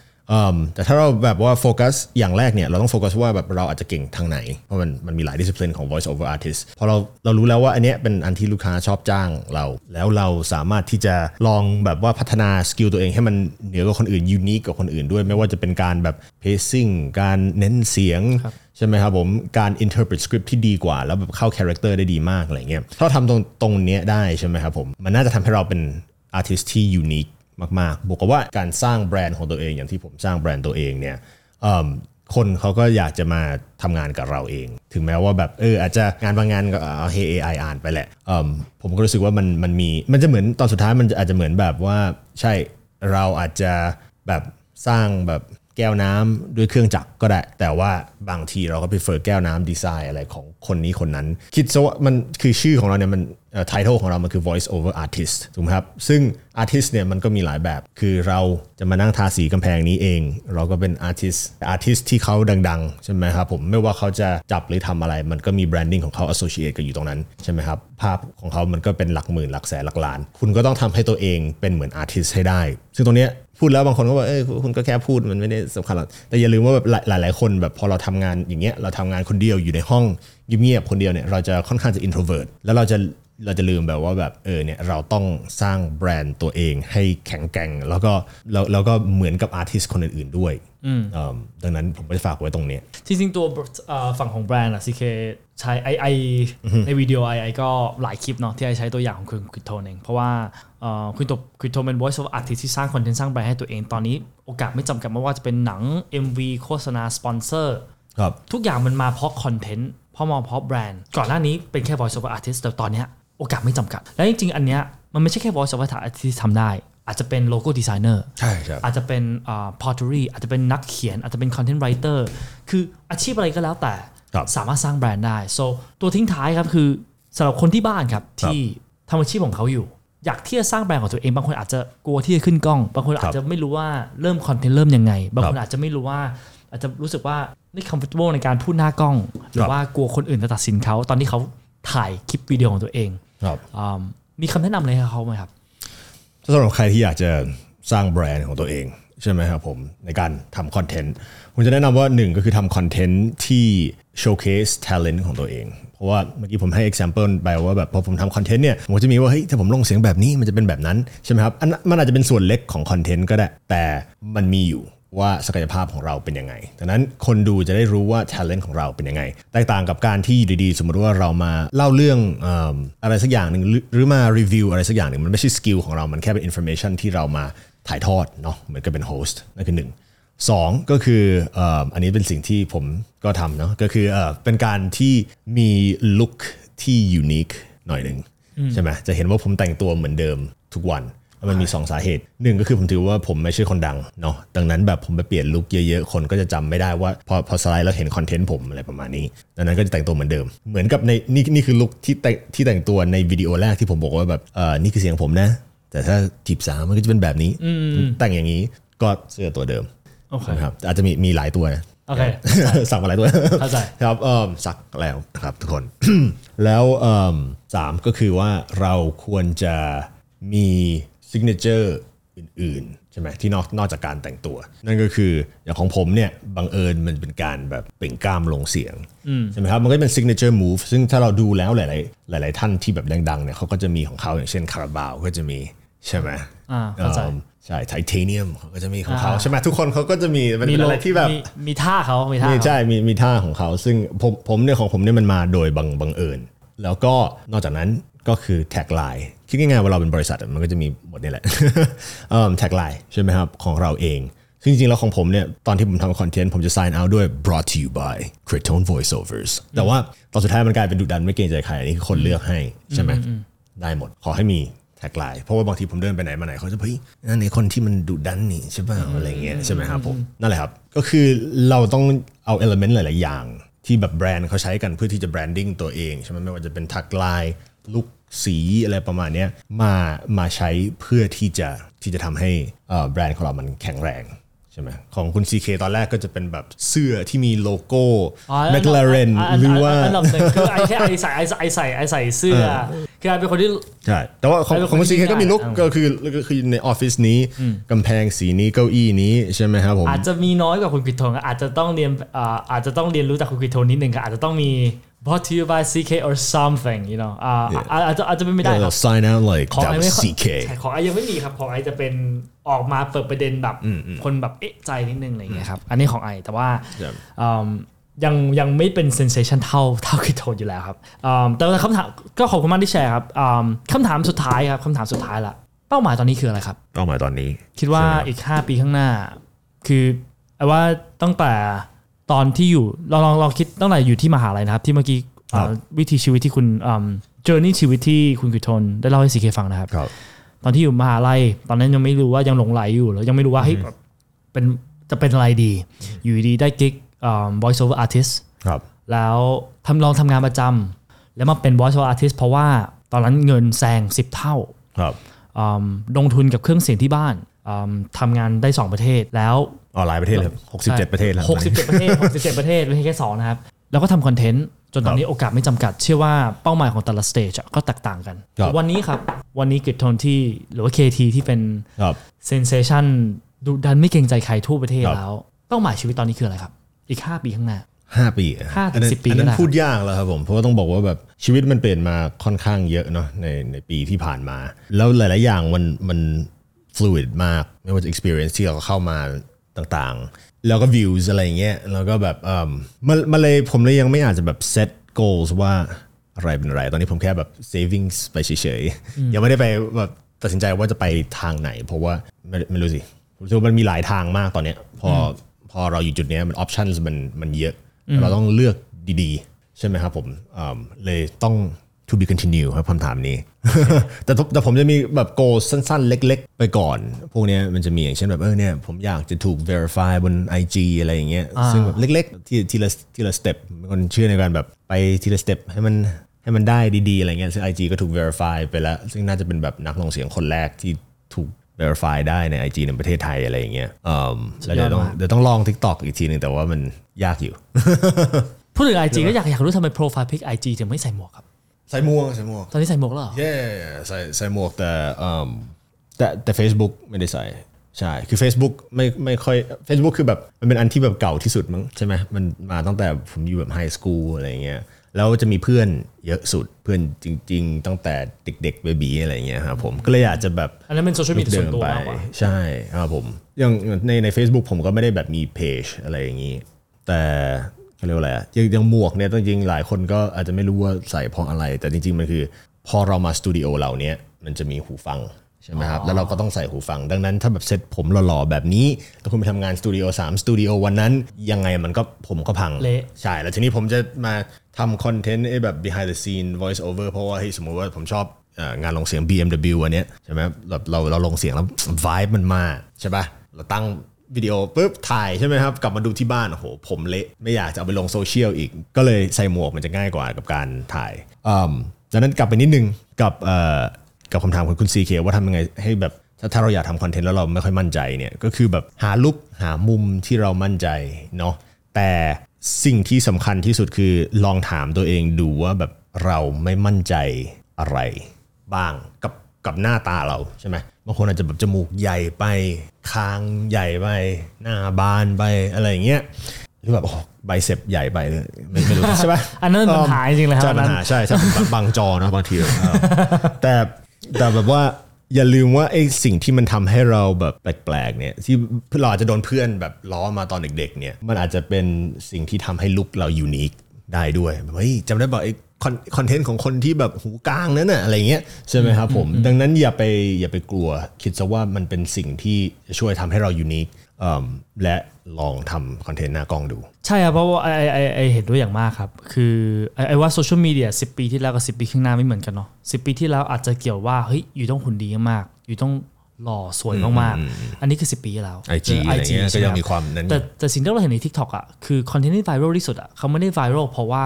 แต่ถ้าเราแบบว่าโฟกัสอย่างแรกเนี่ยเราต้องโฟกัสว่าแบบเราอาจจะเก่งทางไหน เพราะมันมันมีหลายดิส i พลินของ voice over artist พอเราเรารู้แล้วว่าอันเนี้ยเป็นอันที่ลูกค้าชอบจ้างเรา แล้วเราสามารถที่จะลองแบบว่าพัฒนา skill ตัวเองให้มันเหนือกว่าคนอื่นยูนิคกว่าคนอื่นด้วย ไม่ว่าจะเป็นการแบบ pacing การเน้นเสียงใช่ไหมครับผมการ interpret script ที่ดีกว่า แล้วแบบเข้า character ได้ดีมากอะไรเงี้ยถ้าเราทำตรงตรงเนี้ยได้ใช่ไหมครับผมมันน่าจะทำให้เราเป็น artist ที่ unique มากๆบวกกับว่าการสร้างแบรนด์ของตัวเองอย่างที่ผมสร้างแบรนด์ตัวเองเนี่ยคนเขาก็อยากจะมาทำงานกับเราเอง ถึงแม้ว่าแบบเอออาจจะงานบางงานก็เอาให้ AI อ่านไปแหละผมก็รู้สึกว่ามันมันมีมันจะเหมือนตอนสุดท้ายมันอาจจะเหมือนแบบว่าใช่เราอาจจะแบบสร้างแบบ แก้วน้ำด้วยเครื่องจักรก็ได้ แต่ว่าบางทีเราก็ prefer แก้วน้ำดีไซน์อะไรของคนนี้คนนั้น คิดซะว่ามันคือชื่อของเราเนี่ยมันเอ่อ title ของเรามันคือ voice over artist ถูกไหมครับ ซึ่ง artist เนี่ยมันก็มีหลายแบบ คือเราจะมานั่งทาสีกำแพงนี้เอง เราก็เป็น artist artist ที่เขาดังๆ ใช่ไหมครับผม ไม่ว่าเขาจะจับหรือทำอะไร มันก็มี branding ของเขา associate กันอยู่ตรงนั้น ใช่ไหมครับ ภาพของเขามันก็เป็นหลักหมื่นหลักแสนหลักล้าน คุณก็ต้องทำให้ตัวเองเป็นเหมือน artist ให้ได้ ซึ่งตรงเนี้ย พูดแล้วบางคนก็บอกเอ้ยคุณก็แค่พูดมันไม่ได้สำคัญหรอกแต่อย่าลืมว่าแบบหลายหลายๆคนแบบพอเราทำงานอย่างเงี้ยเราทำงานคนเดียวอยู่ในห้องเงียบๆคนเดียวเนี่ยเราจะค่อนข้างจะ introvert แล้วเราจะเราจะลืมแบบว่าแบบเออเนี่ยเราต้องสร้างแบรนด์ตัวเองให้แข็งแกร่ง แล้วก็แล้วแล้วก็เหมือนกับอาร์ติสคนอื่นๆด้วยเอิ่มดังนั้นผมก็จะฝากไว้ตรงเนี้ยจริงๆตัวเอ่อฝั่งของแบรนด์อะ CK ใช้ไอไอในวิดีโอไอไอก็หลายคลิปเนาะที่ I ใช้ตัวอย่างของคุณ Krittone เอง เพราะว่าเอ่อ คุณตัว Krittone เป็น voice over artist ที่สร้างคอนเทนต์สร้างแบรนด์ให้ตัวเองตอนนี้ โอกาสไม่จำกัดไม่ว่าจะเป็นหนัง MV โฆษณาสปอนเซอร์ครับทุกอย่างมันมาเพราะคอนเทนต์เพราะมองเพราะแบรนด์ ก่อนหน้านี้เป็นแค่ voice over artist แต่ตอนเนี้ยโอกาสไม่จำกัด และจริงๆ อันเนี้ยมันไม่ใช่แค่ voice over artist ที่ทำได้ อาจจะเป็น logo designer ใช่ครับอาจจะเป็นอ่า pottery อาจจะเป็นนักเขียน อาจจะเป็น content writer คืออาชีพอะไรก็แล้วแต่ครับสามารถสร้างแบรนด์ได้ so ตัวทิ้งท้ายครับคือสำหรับคนที่บ้านครับที่ทำอาชีพของเขาอยู่ อยากที่จะสร้างแบรนด์ของตัวเองบางคนอาจจะกลัวที่จะขึ้นกล้อง บางคนอาจจะไม่รู้ว่าเริ่มคอนเทนต์เริ่มยังไง บางคนอาจจะไม่รู้ว่า อาจจะรู้สึกว่าไม่ comfortable ในการพูดหน้ากล้อง หรือว่ากลัวคนอื่นจะตัดสินเขาตอนที่เขาถ่ายคลิปวิดีโอของตัวเองครับอ่ามีคำแนะนำอะไรให้เขาไหมครับสำหรับใครที่อยากจะสร้างแบรนด์ของตัวเองใช่ไหมครับผมในการทำคอนเทนต์ผมจะแนะนำว่าหนึ่งก็คือทำคอนเทนต์ที่ showcase talent ของตัวเอง เพราะว่าเมื่อกี้ผมให้ example ไปว่าแบบพอผมทำคอนเทนต์เนี่ยผมจะมีว่าเฮ้ยถ้าผมลงเสียงแบบนี้มันจะเป็นแบบนั้นใช่ไหมครับอันมันอาจจะเป็นส่วนเล็กของคอนเทนต์ก็ได้ แต่มันมีอยู่ว่าศักยภาพของเราเป็นยังไงดังนั้นคนดูจะได้รู้ว่า talent ของเราเป็นยังไง แตกต่างกับการที่อยู่ดีๆ สมมติว่าเรามาเล่าเรื่องออะไรสักอย่างหนึ่งหรือหรือมารีวิวอะไรสักอย่างหนึ่งมันไม่ใช่ skill ของเรา มันแค่เป็น information ที่เรามาถ่ายทอดเนาะเหมือนกับเป็น host นั่นคือหนึ่ง สองก็คือเอ่ออันนี้เป็นสิ่งที่ผมก็ทำเนาะก็คือเอ่อเป็นการที่มีลุคที่ unique หน่อยหนึ่งใช่ไหมจะเห็นว่าผมแต่งตัวเหมือนเดิมทุกวันแล้วมันมี 2 สาเหตุหนึ่งก็คือผมถือว่าผมไม่ใช่คนดังเนาะดังนั้นแบบผมไปเปลี่ยนลุคเยอะๆ คนก็จะจำไม่ได้ว่า พอพอสไลด์แล้วเห็นคอนเทนต์ผมอะไรประมาณนี้ ดังนั้นก็จะแต่งตัวเหมือนเดิม เหมือนกับในนี่นี่คือลุคที่แต่งที่แต่งตัวในวิดีโอแรกที่ผมบอกว่าแบบเออนี่คือเสียงผมนะ แต่ถ้าจีบสาวมันก็จะเป็นแบบนี้แต่งอย่างนี้ก็เสื้อตัวเดิมโอ เคนะครับอาจจะมีมีหลายตัวนะโอเคสั่งมาหลายตัวเข้าใจครับเอ่อซักแล้วนะครับทุกคน แล้วเอิ่มสามก็คือว่าเราควรจะมี signature อื่นๆใช่ไหมที่นอกนอกจากการแต่งตัว นั่นก็คืออย่างของผมเนี่ยบังเอิญมันเป็นการแบบเบ่งกล้ามลงเสียงใช่ไหมครับมันก็เป็น signature move ซึ่งถ้าเราดูแล้วหลาย ๆ หลาย ๆ ท่านที่แบบดังๆเนี่ยเขาก็จะมีของเขาอย่างเช่นคาราบาวก็จะมีใช่ไหมอ่าเข้าใจเอิ่ม ใช่ Thaitanium เขาก็จะมีของเขาใช่ไหมทุกคนเขาก็จะมีเป็นอะไรที่แบบมีมีท่าเขามีท่ามีเขาใช่มีมีท่าของเขา ซึ่งผมผมเนี่ยของผมเนี่ยมันมาโดยบังบังเอิญแล้วก็นอกจากนั้นก็คือ tagline คิดง่ายๆว่าเราเป็นบริษัทอะมันก็จะมีหมดนี่แหละ tagline ใช่ไหมครับของเราเอง ซึ่งจริงๆแล้วของผมเนี่ยตอนที่ผมทำคอนเทนต์ผมจะ sign out ด้วย brought to you by Krittone voiceovers แต่ว่าตอนสุดท้ายมันกลายเป็นดุดันไม่เกรงใจใครอันนี้คือคนเลือกให้ใช่ไหมได้หมดขอให้มี tagline เพราะว่าบางทีผมเดินไปไหนมาไหนเขาจะเฮ้ยนั่นไอ้คนที่มันดุดันนี่ใช่ป่ะอะไรเงี้ยใช่ไหมครับผมนั่นแหละครับก็คือเราต้องเอา element หลาย ๆ อย่าง ที่แบบแบรนด์เขาใช้กันเพื่อที่จะ branding ตัวเองใช่ไหมไม่ว่าจะเป็น tagline ลุคสีอะไรประมาณเนี้ยมามาใช้เพื่อที่จะที่จะทำให้เอ่อแบรนด์ของเรามันแข็งแรงใช่ไหมของคุณ CK ตอนแรกก็จะเป็นแบบเสื้อที่มีโลโก้อ๋อแมคลาเรนอันหรือว่านดับหนึ่งคือไอ้แค่ไอ้ใส่ไอ้ใส่ไอ้ใส่ไอ้ใส่เสื้อคือไอ้เป็นคนที่ใช่แต่ว่าของแล้วของคุณคนซีที่เคก็มีลุกได้ก็คือก็คือในออฟฟิศนี้กำแพงสีนี้เก้าอี้นี้ใช่ไหมครับผมอาจจะมีน้อยกว่าคุณกฤษทนอาจจะต้องเรียนอ่าอาจจะต้องเรียนรู้จากคุณกฤษทนนิดนึงก็อาจจะต้องมี brought to you by CK or something you know อ่าอาอาจจะอาจจะเป็นไม่ได้คเรารับ sign out like ของ that ไอ้ was ไม่ค่อย CK ใช่ของไอ้ยังไม่มีครับของไอ้จะเป็นออกมาเปิดประเด็นแบบคนแบบเอ๊ะใจนิดนึงอะไรอย่างเงี้ยครับอันนี้ของไอ้แต่ว่าครับอืมยังยังไม่เป็นเซนเซชันเท่าเท่าคิโทนอยู่แล้วครับอืมแต่ว่าคำถามก็ขอบคุณมากที่แชร์ครับอืมคำถามสุดท้ายครับคำถามสุดท้ายละเป้าหมายตอนนี้คืออะไรครับเป้าหมายตอนนี้ คิดว่าใช่ไหมอีก 5 ปีข้างหน้า คือไอ้ว่าตั้งแต่ ตอนที่อยู่ลองลองลองคิดตั้งแต่อยู่ที่มหาลัยนะครับ ที่เมื่อกี้อ่าวิธีชีวิตที่คุณเจอร์นี่ชีวิตที่คุณกิตทนได้เล่าให้สีเคฟังนะครับครับ ตอนที่อยู่มหาลัย ตอนนั้นยังไม่รู้ว่ายังหลงไหลอยู่แล้วยังไม่รู้ว่าเฮ้ยเป็นจะเป็นอะไรดี อยู่ดีๆได้กิ๊ก voice over artist ครับแล้วทำลองทำงานประจำแล้วมาเป็น voice over artist เพราะว่าตอนนั้นเงินแซง 10 เท่าครับอืมลงทุนกับเครื่องเสียงที่บ้านอืมทำงานได้ 2 ประเทศแล้ว ออนไลน์ประเทศเลยหกสิบเจ็ดประเทศแล้ว67ประเทศ67ประเทศไม่ใช่แค่2นะครับ แล้วก็ทำคอนเทนต์ จนตอนนี้โอกาสไม่จำกัด เชื่อว่าเป้าหมายของแต่ละสเตจก็แตกต่างกันครับวันนี้ครับ วันนี้กิจทนที่หรือว่า KT ที่เป็นครับเซนเซชันดุดันไม่เกรงใจใครทั่วประเทศครับแล้ว เป้าหมายชีวิตตอนนี้คืออะไรครับ อีก 5 ปีข้างหน้าห้าปีอะห้าถึงอันนั้นสิบปีอันนั้ก็นได้พูดยากแล้วครับผม เพราะว่าต้องบอกว่าแบบชีวิตมันเปลี่ยนมาค่อนข้างเยอะเนาะในในปีที่ผ่านมา แล้วหลาย ๆ อย่างมันมัน fluid มาก ไม่ว่าจะ experience ที่เราเข้ามา ต่างๆ แล้วก็ views อะไรอย่างเงี้ยแล้วก็แบบเออมันมันเลยผมเลยยังไม่อาจจะแบบ set goals ว่าอะไรเป็นอะไร ตอนนี้ผมแค่แบบ savings ไปเฉยๆ ยังไม่ได้ไปแบบตัดสินใจว่าจะไปทางไหน เพราะว่าไม่ไม่รู้สิผมรู้สึกว่ามันมีหลายทางมากตอนเนี้ยพออพอเราอยู่จุดเนี้ยมัน options มันมันเยอะ เราต้องเลือกดีๆ ใช่ไหมครับผมอืมเลยต้อง to be continue ครับคำถามนี้ แต่ผมแต่ผมจะมีแบบ goal สั้นๆ เล็กๆ ไปก่อน พวกเนี้ยมันจะมีอย่างเช่นแบบเออเนี่ยผมอยากจะถูก verify บน IG อะไรอย่างเงี้ยซึ่งแบบเล็กๆ ที่ทีละทีละ step เป็นคนเชื่อในการแบบไปทีละ step ให้มันให้มันได้ดีๆ อะไรเงี้ยซึ่ง IG ก็ถูก verify ไปแล้ว ซึ่งน่าจะเป็นแบบนักลงเสียงคนแรกที่ถูก verify ได้ใน IG ในประเทศไทยอะไรอย่างเงี้ยอืมแล้วเดี๋ยวต้องเดี๋ยวต้องลอง TikTok อีกทีหนึ่งแต่ว่ามันยากอยู่ พูดถึง IG ก็อยากอยากรู้ทำไมโปรไฟล์พิก IG ถึงไม่ใส่หมวกครับ ใส่หมวกใส่หมวกตอนนี้ใส่หมวกแล้วเหรอ เย่ใส่ใส่หมวกแต่อืมแต่แต่ Facebook ไม่ได้ใส่ใช่คือ Facebook ไม่ไม่ค่อย Facebook คือแบบมันเป็นอันที่แบบเก่าที่สุดมั้งใช่ไหมมันมาตั้งแต่ผมอยู่แบบ high school อะไรอย่างเงี้ยแล้วจะมีเพื่อนเยอะสุดเพื่อนจริง ๆ ตั้งแต่เด็กๆ baby อะไรอย่างเงี้ยครับผมก็เลยอยากจะแบบอันนั้นเป็นโซเชียลมีเดียส่วนตัวไปมากกว่าใช่ครับผมอย่างในใน Facebook ผมก็ไม่ได้แบบมีเพจอะไรอย่างนี้ แต่ เขาเรียกว่าอะไรอะยังยังหมวกเนี่ยจริงๆหลายคนก็อาจจะไม่รู้ว่าใส่เพราะอะไร แต่จริงๆมันคือ พอเรามาสตูดิโอเราเนี้ยมันจะมีหูฟังใช่ไหมครับแล้วเราก็ต้องใส่หูฟัง ดังนั้นถ้าแบบเซ็ตผมหล่อๆแบบนี้แล้วคุณไปทำงานสตูดิโอสามสตูดิโอวันนั้น ยังไงมันก็ผมก็พังเละใช่ แล้วทีนี้ผมจะมาทำคอนเทนต์ไอ้แบบ behind the scene voice over เพราะว่าเฮ้ยสมมติว่าผมชอบเอ่องานลงเสียง BMW อันเนี้ยใช่ไหมแบบเราเราลงเสียงแล้ว vibe มันมาใช่ปะเราตั้ง วิดีโอปุ๊บถ่ายใช่ไหมครับ กลับมาดูที่บ้านโอ้โหผมเละไม่อยากจะเอาไปลงโซเชียลอีก ก็เลยใส่หมวกมันจะง่ายกว่ากับการถ่ายอืมดังนั้นกลับไปนิดนึงกับเอ่อกับคำถามของคุณซีเคว่าทำยังไงให้แบบถ้าถ้าเราอยากทำคอนเทนต์แล้วเราไม่ค่อยมั่นใจเนี่ยก็คือแบบหาลุกหามุมที่เรามั่นใจเนาะแต่สิ่งที่สำคัญที่สุดคือลองถามตัวเองดูว่าแบบเราไม่มั่นใจอะไรบ้างกับ กับหน้าตาเราใช่ไหมบางคนอาจจะแบบจมูกใหญ่ไปคางใหญ่ไปหน้าบานไปอะไรอย่างเงี้ยหรือแบบโอ้ใบเสพใหญ่ไปเลยไม่ไม่รู้ใช่ไหมอันนั้นเป็นปัญหาจริงๆเลยครับใช่อันปัญนั้นหาใช่ใช่บางบางจอเนอะบางทีเออแต่แต่แบบว่าอย่าลืมว่าไอ้สิ่งที่มันทำให้เราแบบแปลกๆเนี่ยที่เราอาจจะโดนเพื่อนแบบล้อมาตอนเด็กๆเนี่ยมันอาจจะเป็นสิ่งที่ทำให้ลุกเรายูนิคได้ด้วยแบบเฮ้ยจำได้บอกไอ้ คอนเทนต์ของคนที่แบบหูกลางนั้นน่ะอะไรเงี้ยใช่ไหมครับผม ดังนั้นอย่าไปอย่าไปกลัว คิดซะว่ามันเป็นสิ่งที่จะช่วยทำให้เรา unique และลองทำคอนเทนต์หน้ากล้องดู ใช่ครับเพราะว่า I I I I เห็นด้วยอย่างมากครับ คือ I I ว่าโซเชียลมีเดียสิบปีที่แล้วกับสิบปีข้างหน้าไม่เหมือนกันเนาะสิบปีที่แล้วอาจจะเกี่ยวว่าเฮ้ย you ต้องหุ่นดีมาก you ต้องหล่อสวยมากๆ อันนี้คือ 10 ปีที่แล้ว IG อะไรเงี้ยก็ยังมีความนั้นอยู่แต่แต่สิ่งที่เราเห็นใน TikTok อะคือคอนเทนต์ที่ไวรัลที่สุดอะเขาไม่ได้ไวรัลเพราะว่า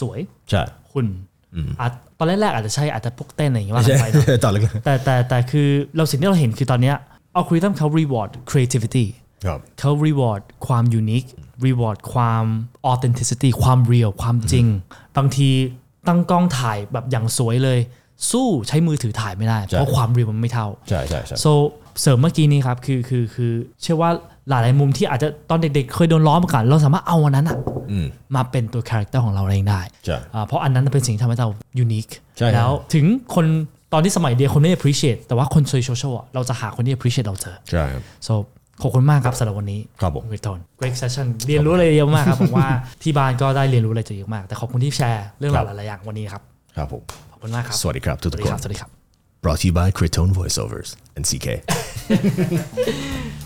สวยใช่หุ่นอาจตอนแรกๆอาจจะใช่อาจจะพวกเต้นอะไรอย่างเงี้ยว่าใช่กันไปเนอะต่อเลยแต่แต่แต่คือเราสิ่งที่เราเห็นคือตอนเนี้ยอัลกอริทึมเขา reward creativity ครับเขา reward ความ unique reward ความ authenticity ความ real ความจริง บางทีตั้งกล้องถ่ายแบบอย่างสวยเลย สู้ใช้มือถือถ่ายไม่ได้ เพราะความ real มันไม่เท่า ใช่ใช่ใช่ so เสริมเมื่อกี้นี้ครับคือคือคือเชื่อว่าหลายๆมุมที่อาจจะตอนเด็กๆ เคยโดนล้อมาก่อนเราสามารถเอาอันนั้นอะมาเป็นตัวคาแรคเตอร์ของเราเองได้ใช่อ่าเพราะอันนั้นเป็นสิ่งที่ทำให้เรา unique ใช่ครับแล้วถึงคนตอนที่สมัยเดียวคนไม่ appreciate แต่ว่าคนโซเชียลอะเราจะหาคนที่ appreciate เราเจอใช่ครับ so ขอบคุณมากครับสำหรับวันนี้ครับผมเวทอน great session เรียนรู้อะไรเยอะมากครับผมว่าที่บ้านก็ได้เรียนรู้อะไรจะเยอะมาก แต่ขอบคุณที่แชร์เรื่องราวหลายๆอย่างวันนี้ครับครับผมขอบคุณมากครับสวัสดีครับทุกสวัสๆดีคครันบสวัสดีครับ brought to you by Krittone Voiceovers and CK